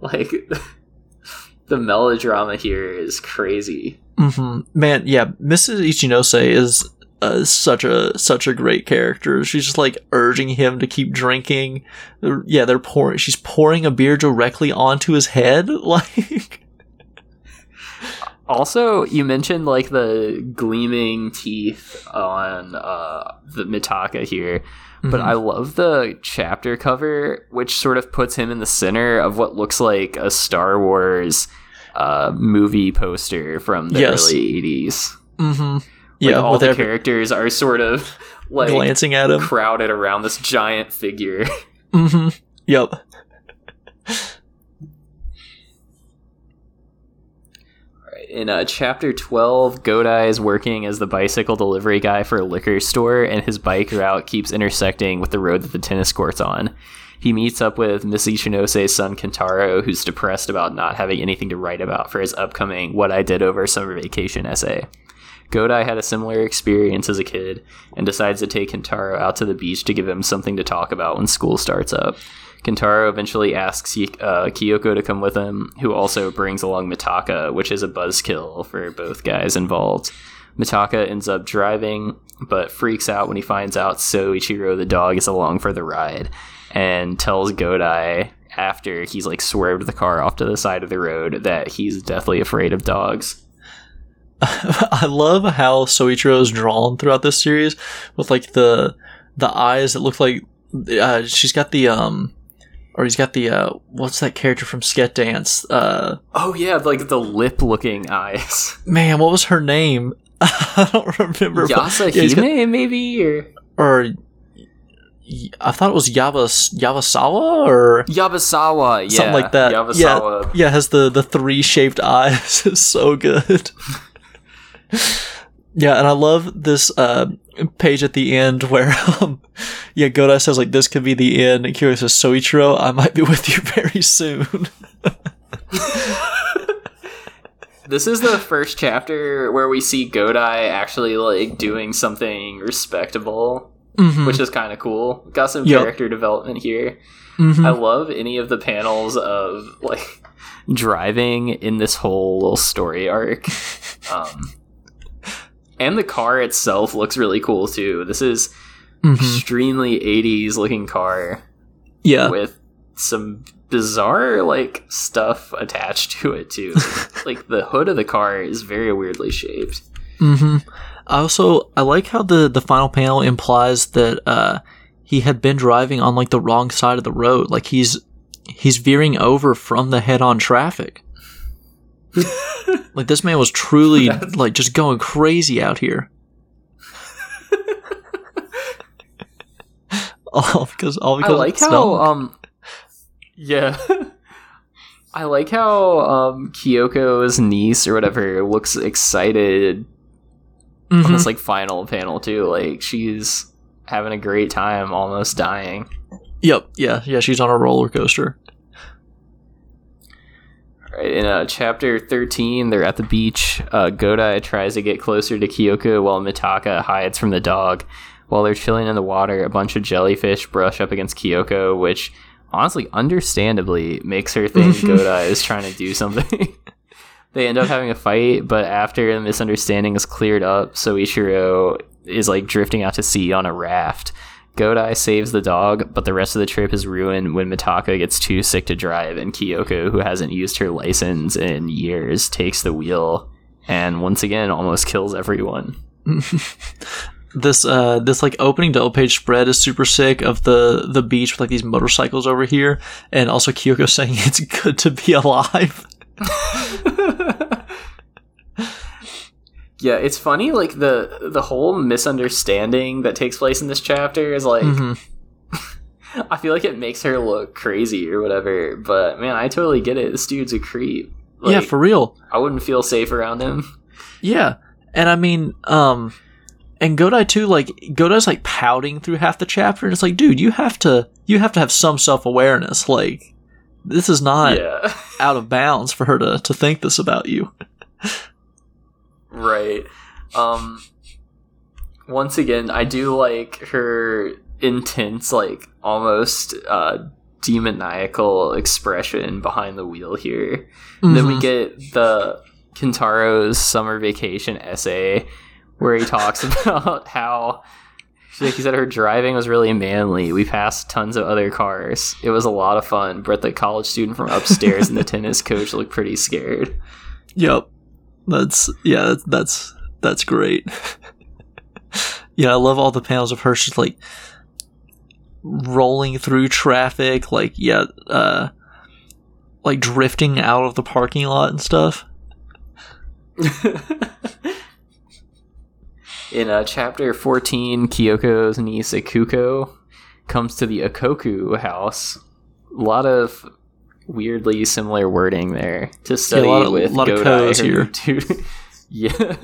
Like the melodrama here is crazy. hmm Man, yeah, Mrs. Ichinose is uh, such a such a great character. She's just like urging him to keep drinking. Yeah, they're pouring. She's pouring a beer directly onto his head. Like, Also, you mentioned like the gleaming teeth on uh, the Mitaka here, but Mhm. I love the chapter cover, which sort of puts him in the center of what looks like a Star Wars uh, movie poster from the Yes. early '80s. Mhm. Like, yeah, all the every characters are sort of like glancing at him. crowded around this giant figure. hmm Yep. Right. In uh, chapter 12, Godai is working as the bicycle delivery guy for a liquor store, and his bike route keeps intersecting with the road that the tennis court's on. He meets up with Miss Ichinose's son Kentaro, who's depressed about not having anything to write about for his upcoming What I Did Over Summer Vacation essay. Godai had a similar experience as a kid and decides to take Kentaro out to the beach to give him something to talk about when school starts up. Kentaro eventually asks uh, Kyoko to come with him, who also brings along Mitaka, which is a buzzkill for both guys involved. Mitaka ends up driving, but freaks out when he finds out Soichiro the dog is along for the ride, and tells Godai after he's like swerved the car off to the side of the road that he's deathly afraid of dogs. I love how Soichiro is drawn throughout this series with like the the eyes that look like uh, she's got the um or he's got the uh what's that character from Sket Dance? Uh Oh yeah, like the lip-looking eyes. man, what was her name? I don't remember. Yasahime, yeah, got- maybe or or I thought it was Yavas Yavasawa or Yabasawa, yeah, something like that. Yabasawa. Yeah, yeah, has the the three shaped eyes. it's so good. Yeah, and I love this uh, page at the end where um, yeah, Godai says like this could be the end, and Kyo says Soichiro, I might be with you very soon. This is the first chapter where we see Godai actually like doing something respectable, Mhm. which is kind of cool. Got some Yep. character development here. Mhm. I love any of the panels of like driving in this whole little story arc. Um, and the car itself looks really cool too. This is Mhm. extremely 80s looking car Yeah, with some bizarre like stuff attached to it too. like the hood of the car is very weirdly shaped. hmm I also I like how the the final panel implies that uh, he had been driving on like the wrong side of the road. Like he's he's veering over from the head on traffic. like this man was truly like just going crazy out here. all because all because I like of how um yeah. I like how um Kyoko's niece or whatever looks excited on Mhm. this like final panel too. Like she's having a great time, almost dying. Yep, yeah, yeah. She's on a roller coaster. In uh, chapter 13, they're at the beach. Uh, Godai tries to get closer to Kyoko while Mitaka hides from the dog. While they're chilling in the water, a bunch of jellyfish brush up against Kyoko, which honestly, understandably, makes her think. Godai is trying to do something. they end up having a fight, but after the misunderstanding is cleared up, Soichiro is like drifting out to sea on a raft. Godai saves the dog, but the rest of the trip is ruined when Mitaka gets too sick to drive, and Kyoko, who hasn't used her license in years, takes the wheel and once again almost kills everyone. this uh this like opening double page spread is super sick of the the beach with like these motorcycles over here and also Kyoko saying it's good to be alive. yeah, it's funny like the the whole misunderstanding that takes place in this chapter is like Mhm. I feel like it makes her look crazy or whatever, but man, I totally get it. This dude's a creep. Like, yeah, for real. I wouldn't feel safe around him. Yeah. And I mean, um and Godai too, like Godai's like pouting through half the chapter and it's like, dude, you have to you have to have some self awareness. Like this is not yeah. out of bounds for her to, to think this about you. Right. Um once again, I do like her intense, like almost uh demoniacal expression behind the wheel here. And then we Mhm. get the Kentaro's summer vacation essay where he talks about how like he said her driving was really manly. We passed tons of other cars. It was a lot of fun. But the college student from upstairs and the tennis coach looked pretty scared. Yep. That's yeah, that's that's, great. yeah, I love all the panels of her just like rolling through traffic, like yeah, uh like drifting out of the parking lot and stuff. In uh, chapter 14, Kyoko's niece Ikuko comes to the Ikkoku house. A lot of weirdly similar wording there to study lot of- with lot of Godai, codes here. dude. yeah.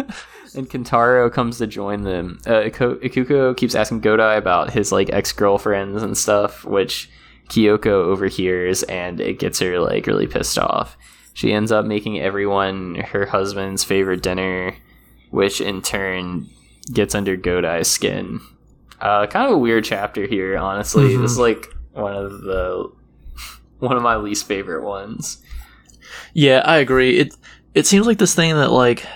And Kentaro comes to join them. Uh, Ikuko keeps asking Godai about his like ex girlfriends and stuff, which Kyoko overhears, and it gets her like really pissed off. She ends up making everyone her husband's favorite dinner, which in turn gets under Godai's skin. Uh, kind of a weird chapter here, honestly. Mhm. This is like one of the one of my least favorite ones. Yeah, I agree. It it seems like this thing that like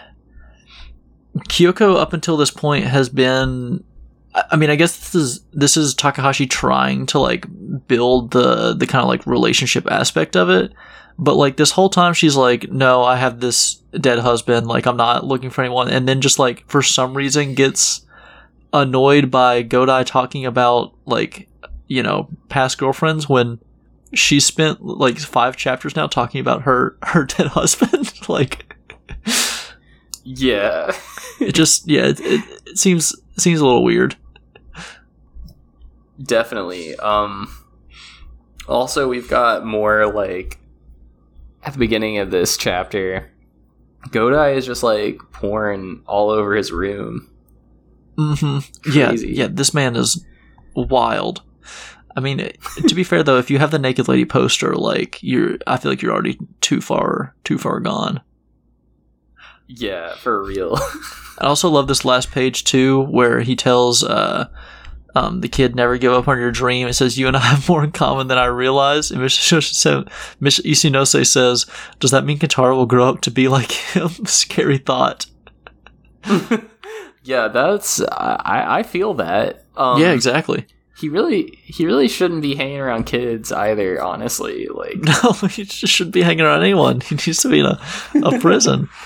Kyoko up until this point has been I mean, I guess this is this is Takahashi trying to like build the the kind of like relationship aspect of it. But like this whole time she's like, "No, I have this dead husband, like I'm not looking for anyone." And then just like for some reason gets annoyed by Godai talking about like, you know, past girlfriends when she spent like five chapters now talking about her her dead husband like Yeah. it just yeah it, it, it seems it seems a little weird Definitely. Um also we've got more like at the beginning of this chapter, Godai is just like pouring all over his room. Mm-hmm. yeah yeah this man is wild i mean to be fair though if you have the naked lady poster like you're i feel like you're already too far too far gone Yeah, for real. i also love this last page too where he tells uh um, the kid never give up on your dream. It says you and I have more in common than I realize. And Miss Ichinose says, "Does that mean Katara will grow up to be like him?" Scary thought. yeah, that's I I feel that. Um yeah, exactly. He really he really shouldn't be hanging around kids either, honestly. Like No, he just shouldn't be hanging around anyone. He needs to be in a, a prison.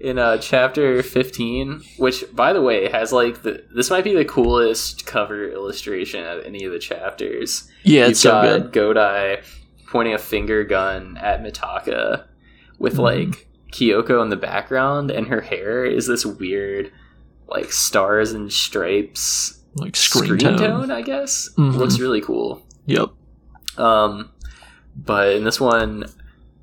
in uh, chapter 15 which by the way has like the this might be the coolest cover illustration of any of the chapters Yeah, You've it's so got good. godai pointing a finger gun at mitaka with Mhm. like kyoko in the background and her hair is this weird like stars and stripes Like screen, tone. i guess Mhm. looks really cool Yep. um, but in this one,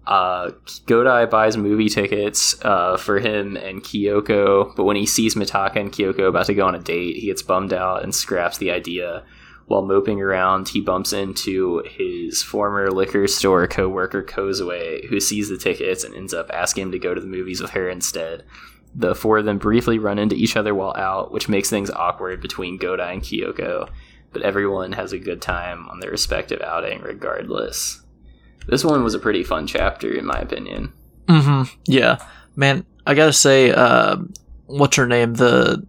uh, Godai buys movie tickets uh, for him and Kyoko. But when he sees Mitaka and Kyoko about to go on a date, he gets bummed out and scraps the idea. While moping around, he bumps into his former liquor store coworker Kozue, who sees the tickets and ends up asking him to go to the movies with her instead. The four of them briefly run into each other while out, which makes things awkward between Godai and Kyoko but everyone has a good time on their respective outing regardless. This one was a pretty fun chapter, in my opinion. Mm-hmm. Yeah, man. I gotta say, uh, what's her name? The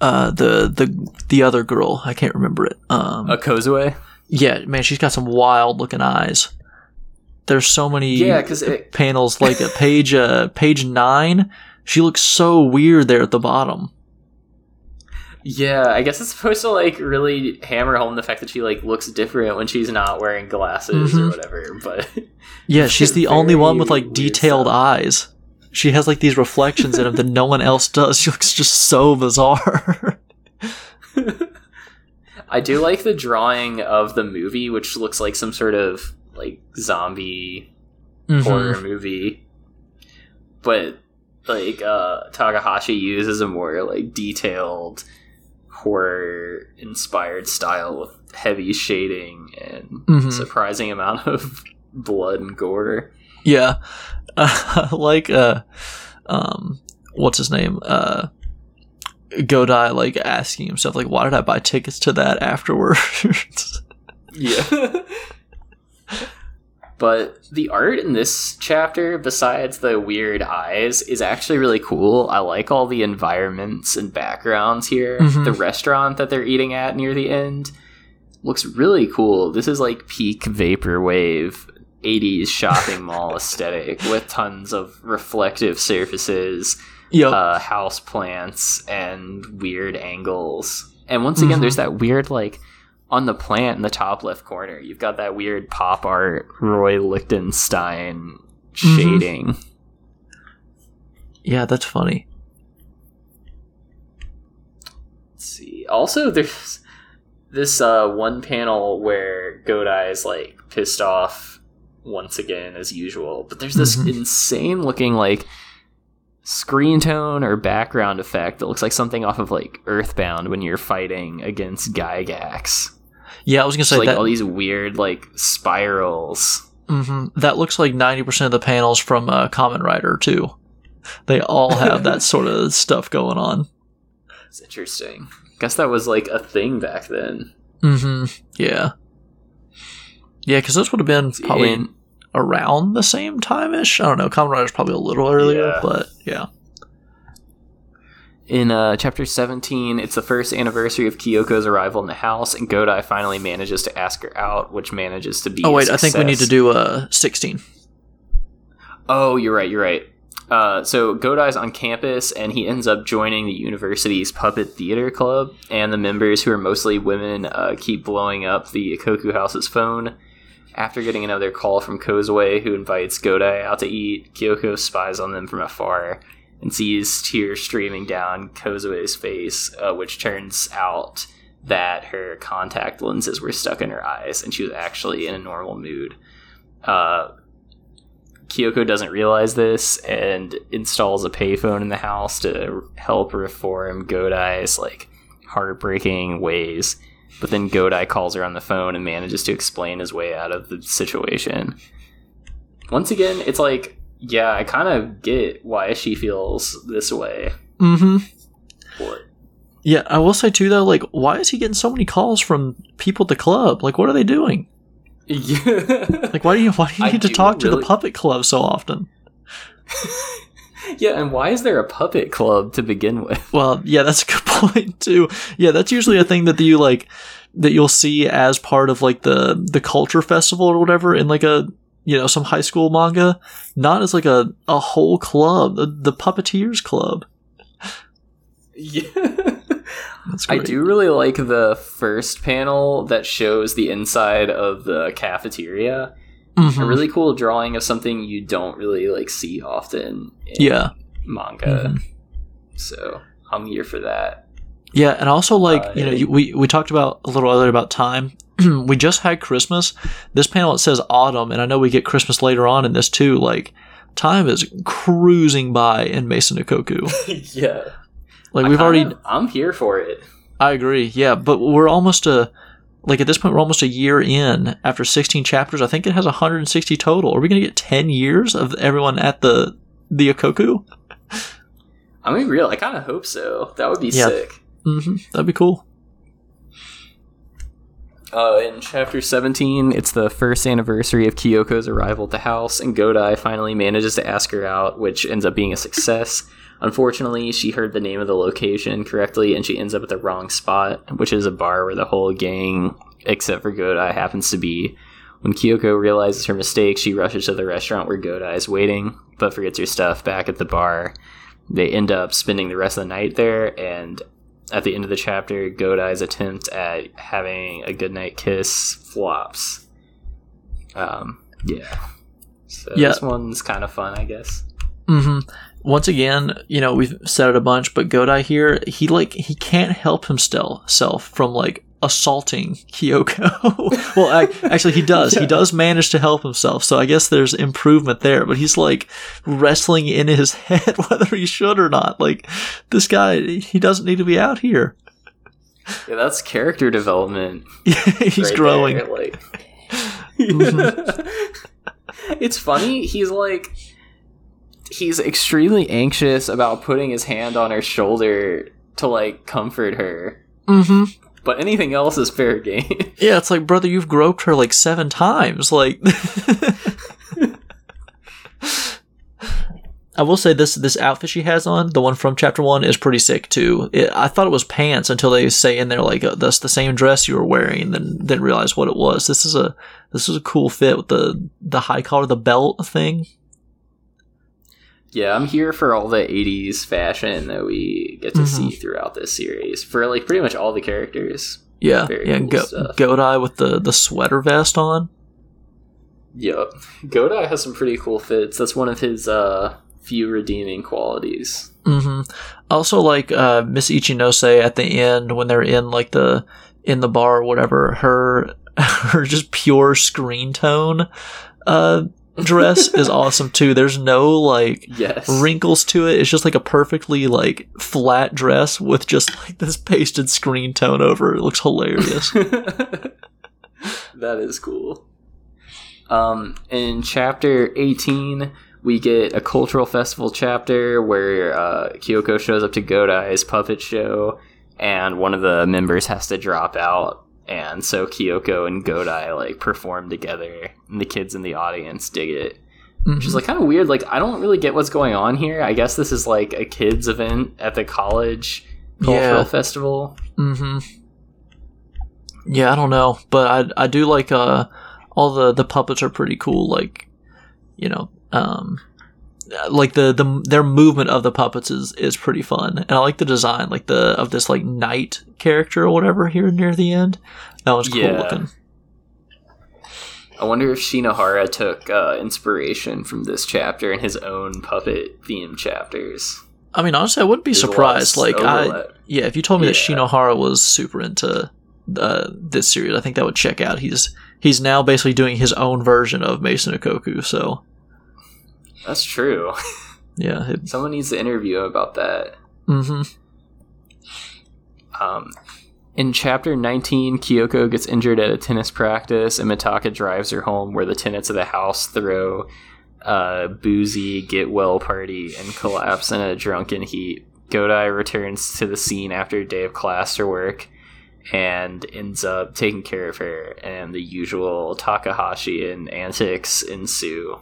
uh, the the the other girl. I can't remember it. Um, A Kozue? yeah, man, she's got some wild looking eyes. There's so many Yeah, because it, panels like at page uh page nine. She looks so weird there at the bottom. yeah, I guess it's supposed to like really hammer home the fact that she like looks different when she's not wearing glasses or Mhm. whatever. But Yeah, she's the only one with like detailed stuff. eyes. She has like these reflections in them that no one else does. She looks just so bizarre. I do like the drawing of the movie, which looks like some sort of like zombie Mhm. horror movie. But like uh Takahashi uses a more like detailed horror inspired style with heavy shading and Mhm. surprising amount of blood and gore. Yeah, uh, like uh, um, what's his name? Uh, Godai like asking himself like, why did I buy tickets to that afterwards? Yeah. But the art in this chapter, besides the weird eyes, is actually really cool. I like all the environments and backgrounds here. Mhm. The restaurant that they're eating at near the end looks really cool. This is like peak vaporwave 80s shopping mall aesthetic with tons of reflective surfaces yep. uh, house plants and weird angles. And once again, Mhm. there's that weird like on the plant in the top left corner. You've got that weird pop art Roy Lichtenstein shading. yeah, that's funny. Let's see. Also, there's this uh, one panel where Godai is like pissed off once again as usual, but there's this Mhm. insane looking like screen tone or background effect that looks like something off of like Earthbound when you're fighting against Giygas. Yeah, I was gonna say like that. all these weird like spirals. hmm That looks like ninety percent of the panels from uh, Kamen Rider too. They all have that sort of stuff going on. It's interesting. Guess that was like a thing back then. hmm Yeah. Yeah, because those would have been probably In- around the same time ish. I don't know. Kamen Rider's probably a little earlier, Yeah. but yeah. In uh, chapter 17, it's the first anniversary of Kyoko's arrival in the house, and Godai finally manages to ask her out, which manages to be. Oh wait, I think we need to do uh sixteen. Oh, you're right, you're right. Uh, so Godai's on campus, and he ends up joining the university's puppet theater club, and the members, who are mostly women, uh, keep blowing up the Ikkoku House's phone. After getting another call from Kozue, who invites Godai out to eat, Kyoko spies on them from afar and sees tears streaming down Kozue's face, uh, which turns out that her contact lenses were stuck in her eyes and she was actually in a normal mood. Uh, Kyoko doesn't realize this and installs a payphone in the house to help reform Godai's like heartbreaking ways. But then Godai calls her on the phone and manages to explain his way out of the situation. Once again, it's like, yeah, I kind of get why she feels this way. Mm-hmm. Yeah, I will say too though, like, why is he getting so many calls from people at the club? Like, what are they doing? yeah, Like, why do you why do you I need to talk to the puppet club so often? yeah, and why is there a puppet club to begin with? Well, yeah, that's a good point too. Yeah, that's usually a thing that you like that you'll see as part of like the the culture festival or whatever in like a you know some high school manga, not as like a a whole club, the, the puppeteers club. Yeah. That's I do really like the first panel that shows the inside of the cafeteria. Mhm. A really cool drawing of something you don't really like see often in Yeah, manga. Mhm. So I'm here for that. yeah, and also like Uh, you know you, we we talked about a little earlier about time. we just had Christmas. This panel it says autumn, and I know we get Christmas later on in this too. Like time is cruising by in Maison Ikkoku. yeah. Like we've already kinda- I'm here for it. I agree. Yeah, but we're almost a like at this point we're almost a year in after 16 chapters. I think it has 160 total. Are we going to get 10 years of everyone at the the Ikkoku? I mean, real. I kind of hope so. That would be Yeah. sick. hmm That'd be cool. Uh, in chapter 17, it's the first anniversary of Kyoko's arrival at the house, and Godai finally manages to ask her out, which ends up being a success. Unfortunately, she heard the name of the location correctly, and she ends up at the wrong spot, which is a bar where the whole gang, except for Godai, happens to be. When Kyoko realizes her mistake, she rushes to the restaurant where Godai is waiting, but forgets her stuff back at the bar. They end up spending the rest of the night there, and at the end of the chapter, Godai's attempt at having a goodnight kiss flops. Um, yeah. So Yeah. this one's kind of fun, I guess. Mm-hmm. Once again, you know we've said it a bunch, but Godai here, he like he can't help himself self from like assaulting Kyoko. well, ac actually, he does. He does manage to help himself, so I guess there's improvement there. But he's like wrestling in his head whether he should or not. Like this guy, he doesn't need to be out here. Yeah, that's character development. he's right growing. there, like, Mhm. it's funny. He's like, he's extremely anxious about putting his hand on her shoulder to like comfort her. hmm But anything else is fair game. Yeah, it's like, brother, you've groped her like seven times. Like, I will say this: this outfit she has on, the one from chapter one, is pretty sick too. It, I thought it was pants until they say in there like, uh, "That's the same dress you were wearing," and then didn't realize what it was. This is a this is a cool fit with the the high collar, the belt thing. Yeah, I'm here for all the '80s fashion that we get to Mhm. see throughout this series for like pretty much all the characters. Yeah, Very yeah. cool Go, stuff. Godai with the the sweater vest on. Yep, Godai has some pretty cool fits. That's one of his uh, few redeeming qualities. hmm Also, like uh, Miss Ichinose at the end when they're in like the in the bar or whatever, her her just pure screen tone uh, dress is awesome too. There's no like Yes, wrinkles to it. It's just like a perfectly like flat dress with just like this pasted screen tone over. It It looks hilarious. that is cool. Um, in chapter 18, we get a cultural festival chapter where uh, Kyoko shows up to Godai's puppet show, and one of the members has to drop out. And so Kyoko and Godai like perform together, and the kids in the audience dig it. Which is Mhm. like kind of weird. Like I don't really get what's going on here. I guess this is like a kids event at the college cultural Yeah. festival. hmm Yeah, I don't know, but I I do like uh all the the puppets are pretty cool. Like you know, um, like the the their movement of the puppets is is pretty fun, and I like the design, like the of this like knight character or whatever here near the end. That was cool Yeah. looking. I wonder if Shinohara took uh, inspiration from this chapter in his own puppet theme chapters. I mean, honestly, I wouldn't be There's a lot of surprised. Like I, yeah, if you told me that Shinohara was super into uh, this series, I think that would check out. He's he's now basically doing his own version of Maison Ikkoku, So That's true. yeah, it, Someone needs to interview about that. hmm Um, in chapter 19, Kyoko gets injured at a tennis practice, and Mitaka drives her home, where the tenants of the house throw a boozy get well party and collapse in a drunken heap. Godai returns to the scene after a day of class or work and ends up taking care of her, and the usual Takahashi and antics ensue.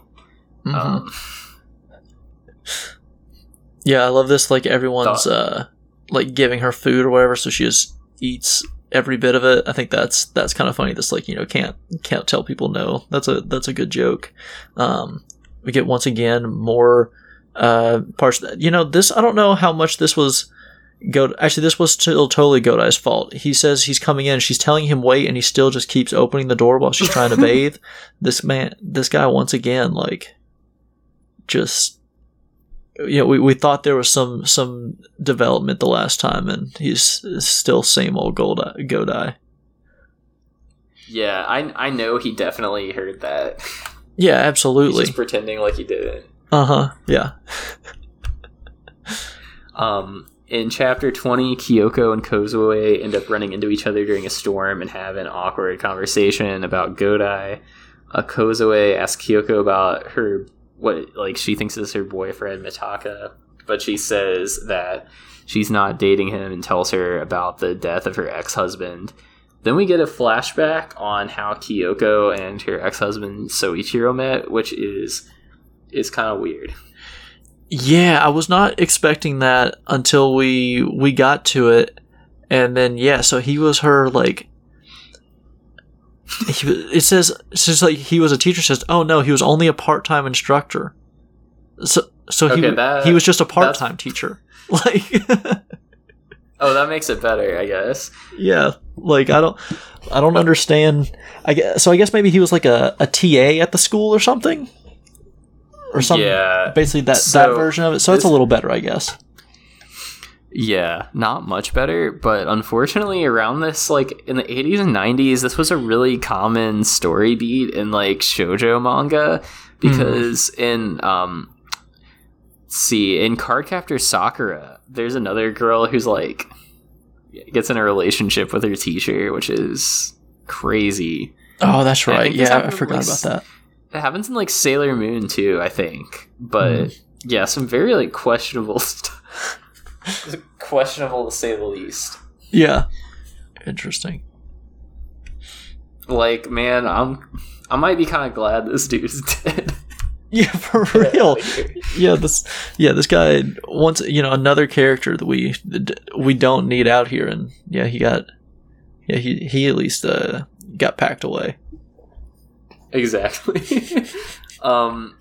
Hmm Um, Yeah, I love this. Like everyone's uh like giving her food or whatever, so she just eats every bit of it. I think that's that's kind of funny. This like you know can't can't tell people no. That's a that's a good joke. Um, we get once again more uh parts. You know this. I don't know how much this was. Go actually, this was still totally Godai's fault. He says he's coming in. She's telling him wait, and he still just keeps opening the door while she's trying to bathe. This man, this guy, once again, like, just you know, we, we thought there was some some development the last time, and he's still same old Godai. Godai. yeah, I, I know he definitely heard that. Yeah, absolutely. just pretending like he didn't. Uh huh. Yeah. Um, in chapter 20, Kyoko and Kozue end up running into each other during a storm and have an awkward conversation about Godai. Uh, Kozue asks Kyoko about her, what, like, she thinks is her boyfriend, Mitaka, but she says that she's not dating him and tells her about the death of her ex husband. then we get a flashback on how Kyoko and her ex-husband Soichiro met, which is is kind of weird. Yeah, I was not expecting that until we we got to it, and then yeah, so he was her like. He, it says it says like he was a teacher. Says oh no, he was only a part time instructor. So so he that- he was just a part time teacher. Like Oh, that makes it better, I guess. yeah, like I don't I don't understand. I guess so. I guess maybe he was like a, a TA at the school or something, or something. Yeah, Basically that that version of it. So it's a little better, I guess. Yeah, not much better, but unfortunately around this like in the 80s and 90s this was a really common story beat in like shoujo manga because in um see in Cardcaptor Sakura there's another girl who's like gets in a relationship with her teacher which is crazy. Oh, that's right. this Yeah, I forgot like, about that. It happens in like Sailor Moon too, I think. But yeah, some very like questionable stuff. Questionable to say the least. Yeah. Interesting. Like, man, I'm I might be kind of glad this dude's dead. Yeah, for real. Yeah, this yeah, this guy wants you know another character that we we don't need out here and yeah, he got yeah, he he at least uh got packed away. exactly. um,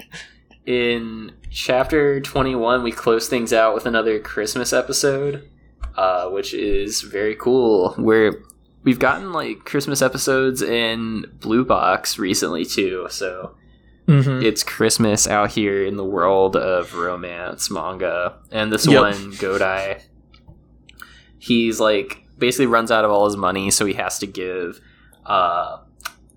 in chapter 21, we close things out with another Christmas episode, uh, which is very cool. Where we've gotten like Christmas episodes in Blue Box recently too, so Mhm. it's Christmas out here in the world of romance manga, and this Yep. one Godai, he's like basically runs out of all his money, so he has to give, uh,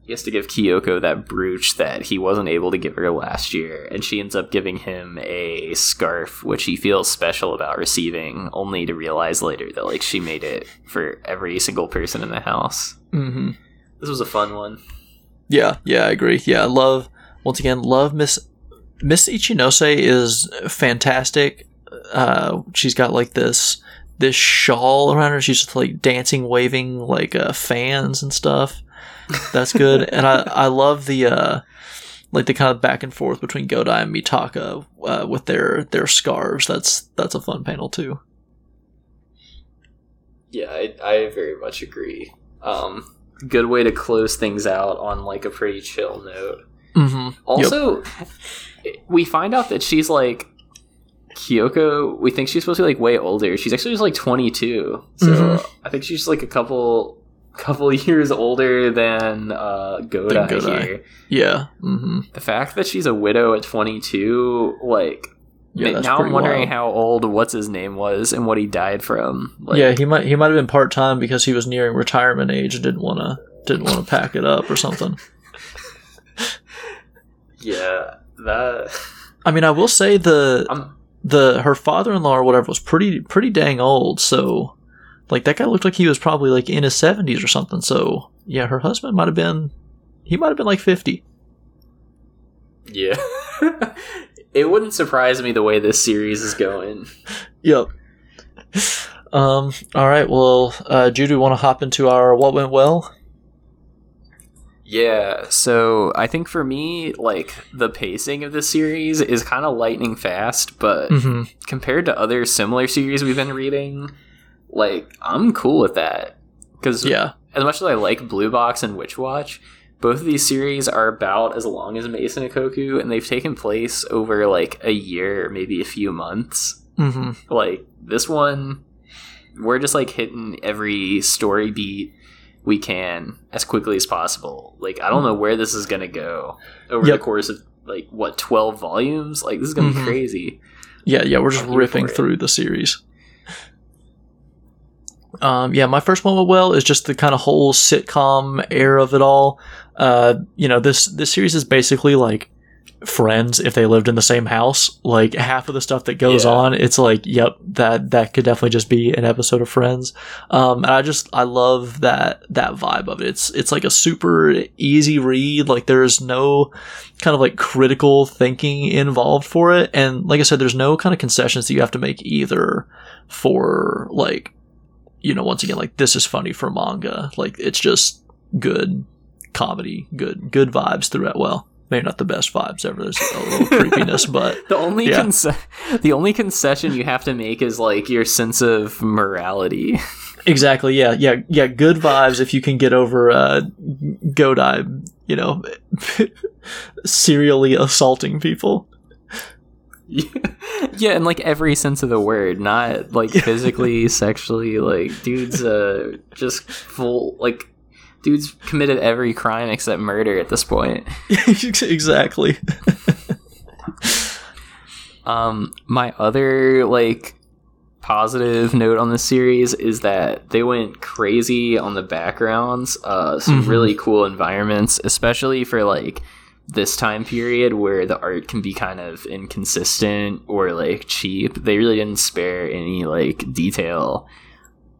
he has to give Kyoko that brooch that he wasn't able to give her last year, and she ends up giving him a scarf, which he feels special about receiving, only to realize later that like she made it for every single person in the house. Mhm. This was a fun one. Yeah, yeah, I agree. Yeah, I love once again love Miss Miss Ichinose is fantastic. Uh, she's got like this this shawl around her. She's just like dancing, waving like uh, fans and stuff. That's good, and I I love the uh, like the kind of back and forth between Godai and Mitaka uh, with their their scarves. That's that's a fun panel too. Yeah, I, I very much agree. Um, good way to close things out on like a pretty chill note. Mm-hmm. Also, we find out that she's like Kyoko. We think she's supposed to be like way older. She's actually just like twenty two. So Mhm. I think she's like a couple couple years older than uh, Godai, Than Godai. here. Yeah. Mm-hmm. The fact that she's a widow at twenty two, like. Yeah, now I'm wondering wild. how old what's his name was and what he died from. Like, yeah, he might he might have been part time because he was nearing retirement age and didn't want to didn't want to pack it up or something. yeah, that. I mean, I will say the I'm, the her father in law or whatever was pretty pretty dang old. So, like that guy looked like he was probably like in his seventies or something. So yeah, her husband might have been he might have been like fifty. Yeah. it wouldn't surprise me the way this series is going. Yep. Um. All right. Well, uh, Jude, we want to hop into our what went well. Yeah, so I think for me, like, the pacing of this series is kind of lightning fast, but Mm-hmm. compared to other similar series we've been reading, like, I'm cool with that. Because Yeah. as much as I like Blue Box and Witch Watch, both of these series are about as long as Maison Ikkoku, and they've taken place over, like, a year, maybe a few months. Mm-hmm. like this one we're just like hitting every story beat we can as quickly as possible like i don't know where this is gonna go over Yep. the course of like what 12 volumes like this is gonna Mhm. be crazy Yeah, yeah, we're just ripping through the series. Um, yeah, my first one with well is just the kind of whole sitcom air of it all. Uh, you know, this this series is basically like friends if they lived in the same house. Like half of the stuff that goes Yeah. on, it's like, yep, that that could definitely just be an episode of Friends. Um, and I just I love that that vibe of it. It's it's like a super easy read. Like there's no kind of like critical thinking involved for it. And like I said, there's no kind of concessions that you have to make either for like, you know, once again, like this is funny for manga. Like it's just good comedy, good good vibes throughout. Well, maybe not the best vibes ever. There's a little creepiness, but The only Yeah. the only concession you have to make is like your sense of morality. exactly, yeah, yeah, yeah. Good vibes if you can get over uh, Godai, you know, serially assaulting people. Yeah, in like every sense of the word, not like physically, sexually. Like dudes, uh, just full like dudes committed every crime except murder at this point. exactly. Um, my other like positive note on this series is that they went crazy on the backgrounds. Uh, some Mhm. really cool environments, especially for like this time period where the art can be kind of inconsistent or like cheap. They really didn't spare any like detail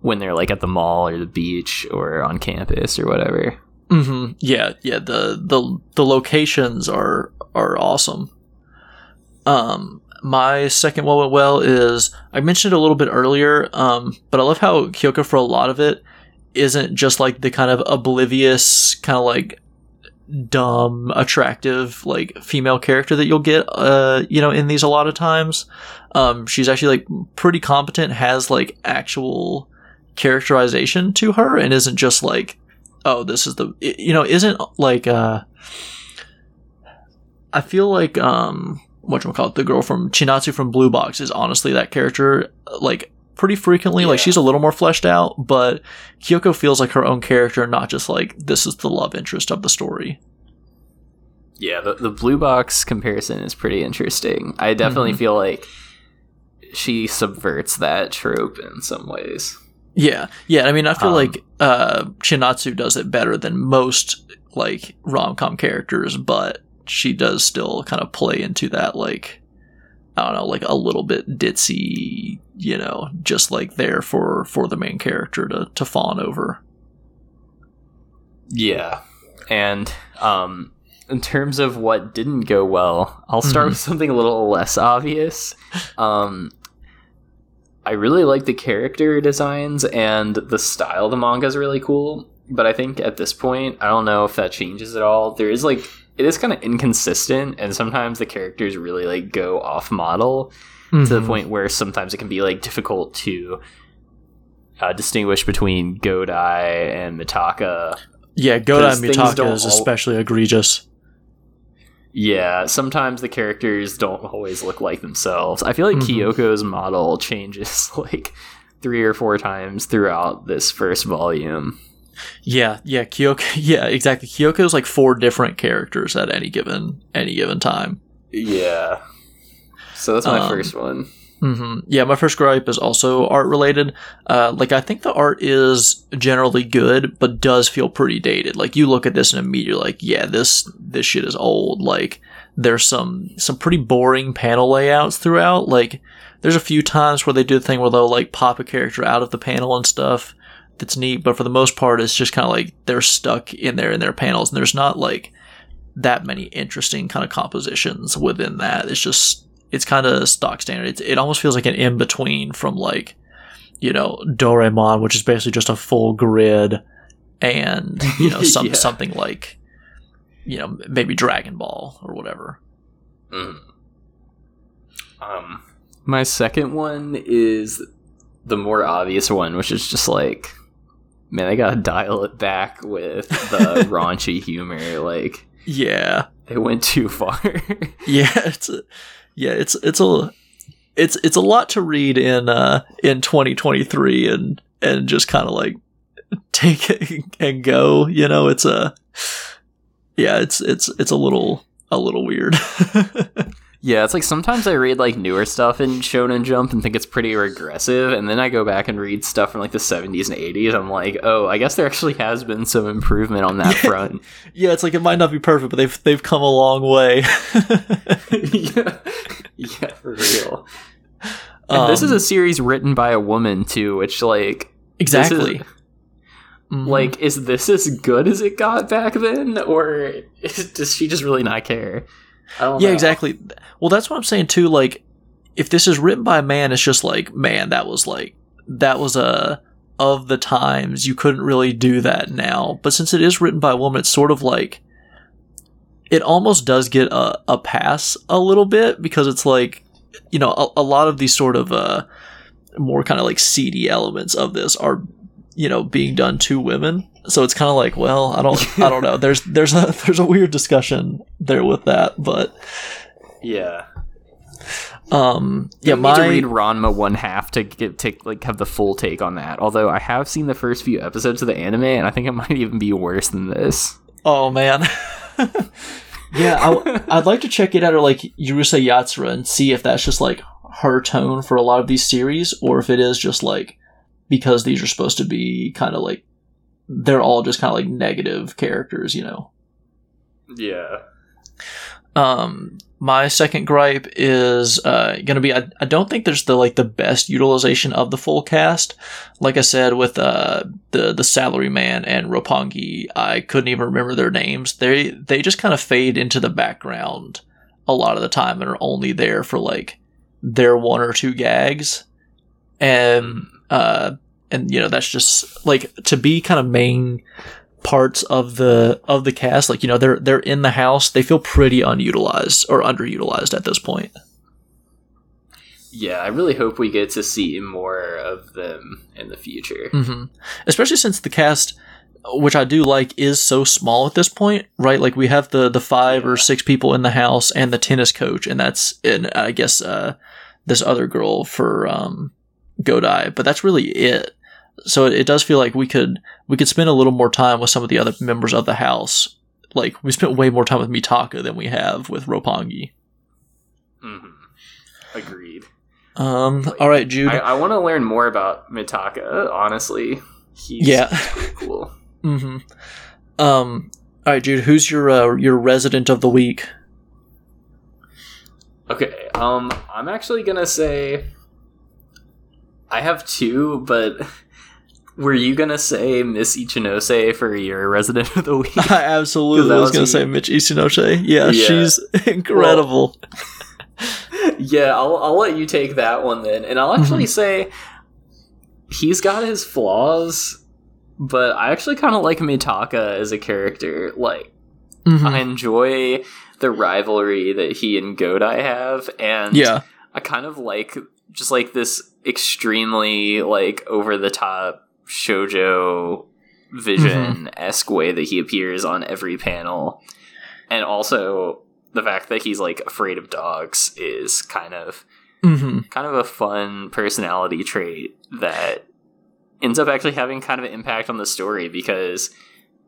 when they're like at the mall or the beach or on campus or whatever. hmm Yeah, yeah. The the the locations are are awesome. Um, my second one went well is I mentioned it a little bit earlier. Um, but I love how Kyoko for a lot of it isn't just like the kind of oblivious, kind of like dumb, attractive like female character that you'll get. Uh, you know, in these a lot of times. Um, she's actually like pretty competent, has like actual characterization to her, and isn't just like oh this is the you know isn't like uh i feel like um what call it the girl from chinatsu from blue box is honestly that character like pretty frequently like she's a little more fleshed out but kyoko feels like her own character not just like this is the love interest of the story Yeah, the, the blue box comparison is pretty interesting. I definitely Mhm. feel like she subverts that trope in some ways. yeah yeah i mean i feel Um, like uh chinatsu does it better than most like rom-com characters but she does still kind of play into that like I don't know, like a little bit ditzy, you know, just like there for for the main character to to fawn over. Yeah. And um in terms of what didn't go well, I'll start Mhm. with something a little less obvious. Um I really like the character designs and the style of the manga is really cool, but I think at this point, I don't know if that changes at all. There is like it is kind of inconsistent and sometimes the characters really like go off model to the Mhm. point where sometimes it can be like difficult to uh, distinguish between Godai and Mitaka. Yeah, Godai and Mitaka is all- especially egregious. Yeah, sometimes the characters don't always look like themselves. I feel like Mhm. Kyoko's model changes like three or four times throughout this first volume. Yeah, yeah, Kyoko. Yeah, exactly. Kyoko's like four different characters at any given any given time. Yeah. So that's my Um, first one. Mm-hmm. Yeah, my first gripe is also art related. Uh, like I think the art is generally good, but does feel pretty dated. Like you look at this and immediately like, yeah, this this shit is old. Like there's some some pretty boring panel layouts throughout. Like there's a few times where they do the thing where they'll like pop a character out of the panel and stuff. That's neat, but for the most part, it's just kind of like they're stuck in there in their panels, and there's not like that many interesting kind of compositions within that. It's just it's kind of stock standard. It's, it almost feels like an in between from like you know Doraemon, which is basically just a full grid, and you know some Yeah. something like you know maybe Dragon Ball or whatever. Mm. Um, my second one is the more obvious one, which is just like, man, I gotta dial it back with the raunchy humor. Like, Yeah, they went too far. yeah, it's a, yeah, it's it's a it's it's a lot to read in uh in 2023 and and just kind of like take it and go. You know, it's a yeah, it's it's it's a little a little weird. Yeah, it's like sometimes I read like newer stuff in Shonen Jump and think it's pretty regressive, and then I go back and read stuff from like the 70s and 80s. I'm like, oh, I guess there actually has been some improvement on that front. yeah, it's like it might not be perfect, but they've they've come a long way. yeah. yeah, for real. And this is Um, a series written by a woman too, which like exactly. Mhm. like is this as good as it got back then, or is, does she just really not care? Yeah, know. exactly. Well, that's what I'm saying too. Like, if this is written by a man, it's just like, man, that was like that was a of the times, you couldn't really do that now. But since it is written by a woman, it's sort of like it almost does get a, a pass a little bit because it's like you know a, a lot of these sort of uh more kind of like seedy elements of this are you know being done to women so it's kind of like well i don't i don't know there's there's a there's a weird discussion there with that but Yeah. um yeah Yeah, need to read Ranma one half to get take like have the full take on that. Although I have seen the first few episodes of the anime, and I think it might even be worse than this. oh man yeah I, i'd like to check it out or like Urusei Yatsura and see if that's just like her tone for a lot of these series or if it is just like because these are supposed to be kind of like they're all just kind of like negative characters you know Yeah. Um, my second gripe is uh, going to be I, I don't think there's the like the best utilization of the full cast. Like I said with uh, the the salary man and Roppongi, I couldn't even remember their names. They they just kind of fade into the background a lot of the time and are only there for like their one or two gags, and uh, and you know that's just like to be kind of main parts of the of the cast like you know they're they're in the house they feel pretty unutilized or underutilized at this point. Yeah, I really hope we get to see more of them in the future. hmm especially since the cast which i do like is so small at this point right? Like we have the the five or six people in the house and the tennis coach and that's in i guess uh this other girl for um godai but that's really it so it, it does feel like we could we could spend a little more time with some of the other members of the house like we spent way more time with mitaka than we have with roppongi hmm Agreed. Um. All right, Jude. I, I want to learn more about Mitaka. Honestly, he's Yeah. cool. mm-hmm. Um. All right, Jude. Who's your uh, your resident of the week? Okay, um, I'm actually gonna say I have two, but were you gonna say Miss Ichinose for your resident of the week? I absolutely was was going to you. say Miss Ichinose. Yeah, Yeah. she's incredible. yeah, I'll, I'll let you take that one then, and I'll actually say he's got his flaws, but I actually kind of like Mitaka as a character. Like, Mhm. I enjoy the rivalry that he and Godai have, and Yeah. I kind of like just like this extremely like over the top shojo vision esque way that he appears on every panel, and also the fact that he's like afraid of dogs is kind of hmm kind of a fun personality trait that ends up actually having kind of an impact on the story because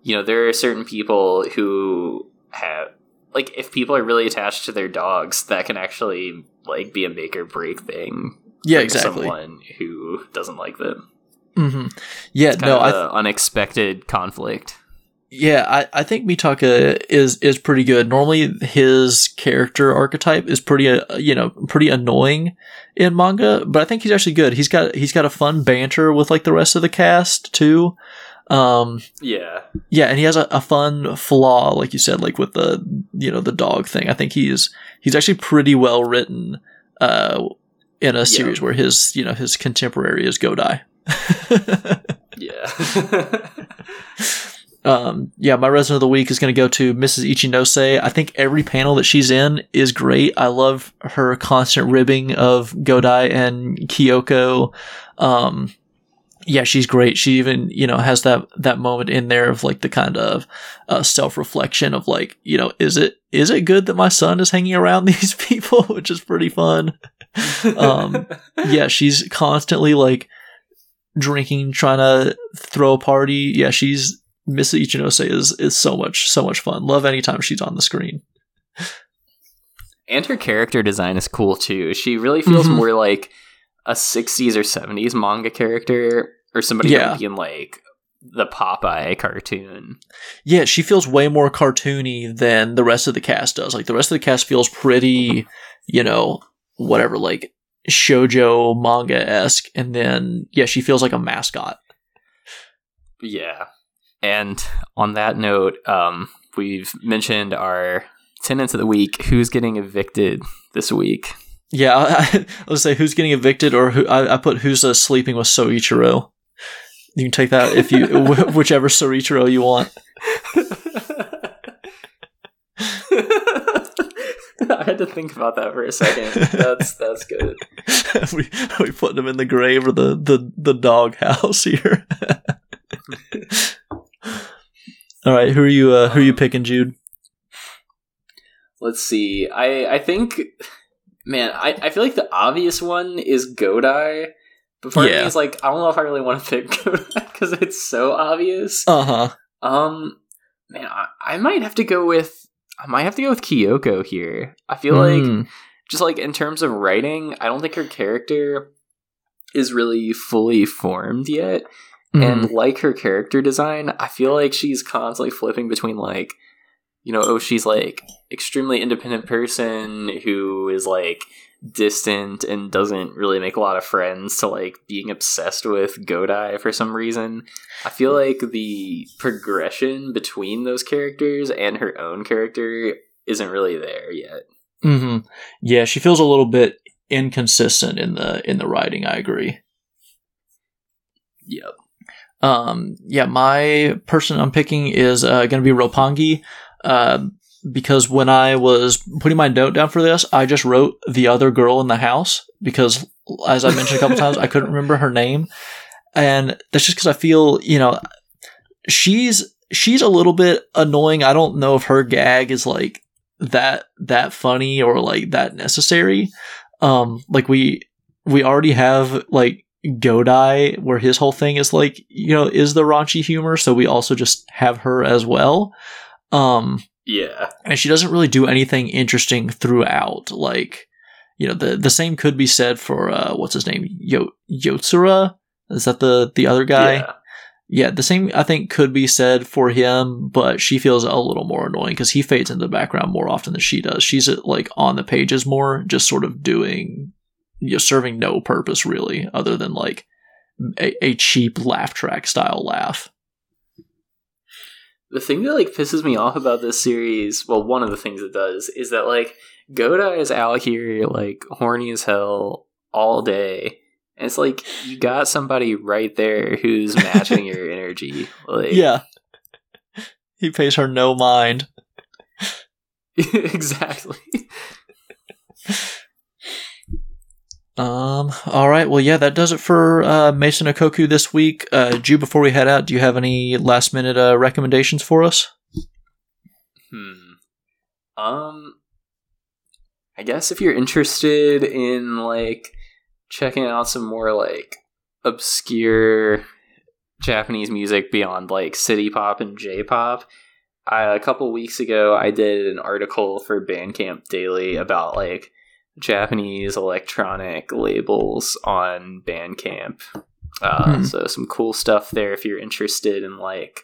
you know there are certain people who have like if people are really attached to their dogs that can actually like be a make or break thing Yeah. Exactly. someone who doesn't like them hmm Yeah. No. I. a unexpected conflict yeah. I. I think Mitaka is is pretty good. Normally, his character archetype is pretty. Uh, you know, pretty annoying in manga, but I think he's actually good. He's got he's got a fun banter with like the rest of the cast too. Um. yeah Yeah, and he has a, a fun flaw, like you said, like with the you know the dog thing. I think he's he's actually pretty well written uh, in a series where his you know his contemporary is Godai. Yeah um, yeah, my resident of the week is going to go to Mrs. Ichinose. I think every panel that she's in is great. I love her constant ribbing of Godai and Kyoko. Um, yeah, she's great. She even, you know, has that, that moment in there of like the kind of uh, self reflection of like, you know, is it, is it good that my son is hanging around these people? Which is pretty fun. Um, yeah, she's constantly like drinking, trying to throw a party. Yeah, she's Miss Ichinose is is so much so much fun. Love anytime she's on the screen. and her character design is cool too. She really feels Mhm. more like a 60s or 70s manga character or somebody Yeah. that would be in like the Popeye cartoon. Yeah, she feels way more cartoony than the rest of the cast does. Like the rest of the cast feels pretty, you know, whatever, like shojo manga esque, and then yeah, she feels like a mascot. Yeah. And on that note, um, we've mentioned our tenants of the week. Who's getting evicted this week? Yeah, I, I, say who's getting evicted, or who I, I put who's uh, sleeping with Soichiro. You can take that if you whichever Soichiro you want. I had to think about that for a second. That's that's good. we we putting him in the grave or the the the dog house here. All right, who are you? Uh, who are you picking, Jude? Let's see. I I think, man, I, I feel like the obvious one is Godai. But part of Yeah. me is like, I don't know if I really want to pick Godai because it's so obvious. Uh huh. Um, man, I, I might have to go with I might have to go with Kyoko here. I feel like Hmm. just like in terms of writing, I don't think her character is really fully formed yet. Hmm. And like her character design, I feel like she's constantly flipping between like, you know, oh, she's like extremely independent person who is like distant and doesn't really make a lot of friends to like being obsessed with Godai for some reason. I feel like the progression between those characters and her own character isn't really there yet. hmm Yeah, she feels a little bit inconsistent in the in the writing. I agree. Yep. Um, yeah, my person I'm picking is uh, going to be Roppongi. Uh, because when I was putting my note down for this, I just wrote the other girl in the house because, as I mentioned a couple times, I couldn't remember her name, and that's just because I feel you know she's she's a little bit annoying. I don't know if her gag is like that that funny or like that necessary. Um, like we we already have like Godai, where his whole thing is like, you know, is the raunchy humor. So we also just have her as well. Um, Yeah. and she doesn't really do anything interesting throughout. Like, you know, the the same could be said for uh, what's his name, Yo- Yotsura. Is that the the other guy? Yeah. Yeah, the same I think could be said for him, but she feels a little more annoying because he fades into the background more often than she does. She's like on the pages more, just sort of doing, you know, serving no purpose really, other than like a, a cheap laugh track style laugh. The thing that like pisses me off about this series, well, one of the things it does is that like Goda is out here like horny as hell all day. And it's like you got somebody right there who's matching your energy. Like Yeah, he pays her no mind. exactly. Um. All right. Well, yeah, that does it for uh, Maison Ikkoku this week. Uh, Ju, before we head out, do you have any last minute uh, recommendations for us? Hmm. Um I guess if you're interested in like checking out some more like obscure Japanese music beyond like city pop and J pop, a couple weeks ago I did an article for Bandcamp Daily about like Japanese electronic labels on Bandcamp. Uh, Hmm. So some cool stuff there if you're interested in like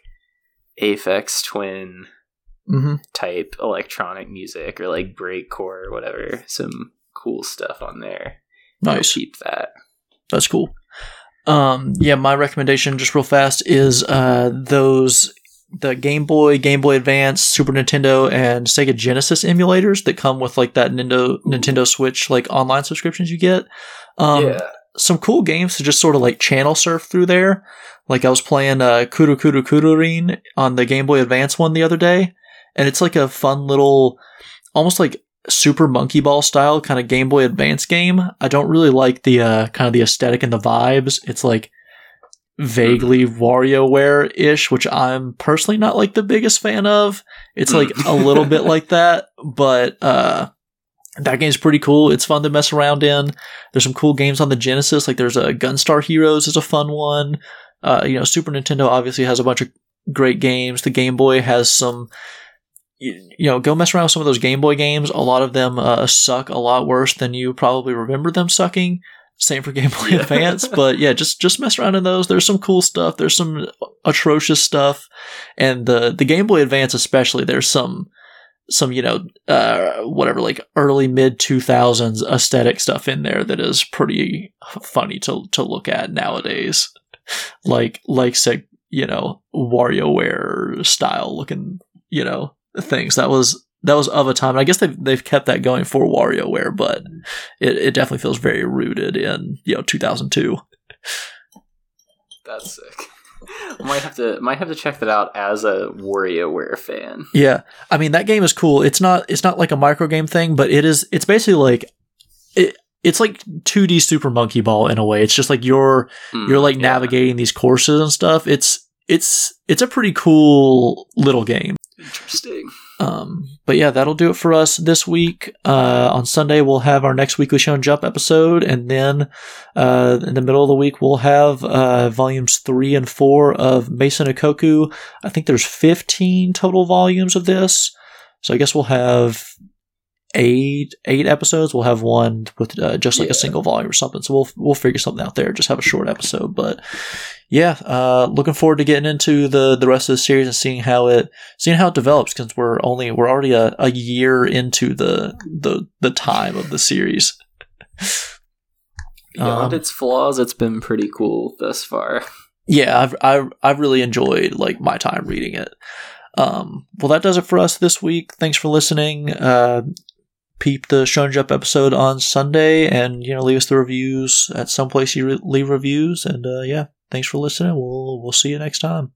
Aphex Twin Mm-hmm. type electronic music or like breakcore or whatever. Some cool stuff on there. Nice. Keep that. That's cool. Um, yeah, my recommendation, just real fast, is uh, those the Game Boy, Game Boy Advance, Super Nintendo, and Sega Genesis emulators that come with like that Nintendo Nintendo Switch like online subscriptions you get. Um, yeah. some cool games to just sort of like channel surf through there. Like I was playing uh, Kuru Kuru Kururin on the Game Boy Advance one the other day, and it's like a fun little, almost like Super Monkey Ball style kind of Game Boy Advance game. I don't really like the uh, kind of the aesthetic and the vibes. It's like vaguely WarioWare ish, which I'm personally not like the biggest fan of. It's like a little bit like that, but uh, that game's pretty cool. It's fun to mess around in. There's some cool games on the Genesis, like there's a Gunstar Heroes is a fun one. Uh, you know, Super Nintendo obviously has a bunch of great games. The Game Boy has some. You you know, go mess around with some of those Game Boy games. A lot of them uh, suck a lot worse than you probably remember them sucking. Same for Game Boy Yeah. Advance, but yeah, just just mess around in those. There's some cool stuff. There's some atrocious stuff, and the the Game Boy Advance especially. There's some some you know uh whatever like early mid 2000s aesthetic stuff in there that is pretty funny to to look at nowadays like like say you know WarioWare style looking you know things that was that was of a time and I guess they've they've kept that going for WarioWare but it, it definitely feels very rooted in you know 2002 That's sick. might have to might have to check that out as a WarioWare fan. Yeah, I mean that game is cool. It's not it's not like a micro game thing, but it is. It's basically like it. It's like 2D Super Monkey Ball in a way. It's just like you're Mm, you're like yeah. navigating these courses and stuff. It's it's it's a pretty cool little game. Interesting. Um, but yeah, that'll do it for us this week. Uh, on Sunday, we'll have our next weekly Shonen Jump episode, and then uh, in the middle of the week, we'll have uh, volumes three and four of Maison Ikkoku. I think there's 15 total volumes of this, so I guess we'll have eight eight episodes. We'll have one with uh, just like a single volume or something. So we'll we'll figure something out there. Just have a short episode, but yeah, uh, looking forward to getting into the the rest of the series and seeing how it seeing how it develops because we're only we're already a, a year into the the the time of the series. Beyond Um, its flaws, it's been pretty cool thus far. yeah, I've I've, I've really enjoyed like my time reading it. Um, well, that does it for us this week. Thanks for listening. Uh, peep the Shonen Jump episode on Sunday, and you know leave us the reviews at some place you re- leave reviews. And uh, yeah, thanks for listening. We'll we'll see you next time.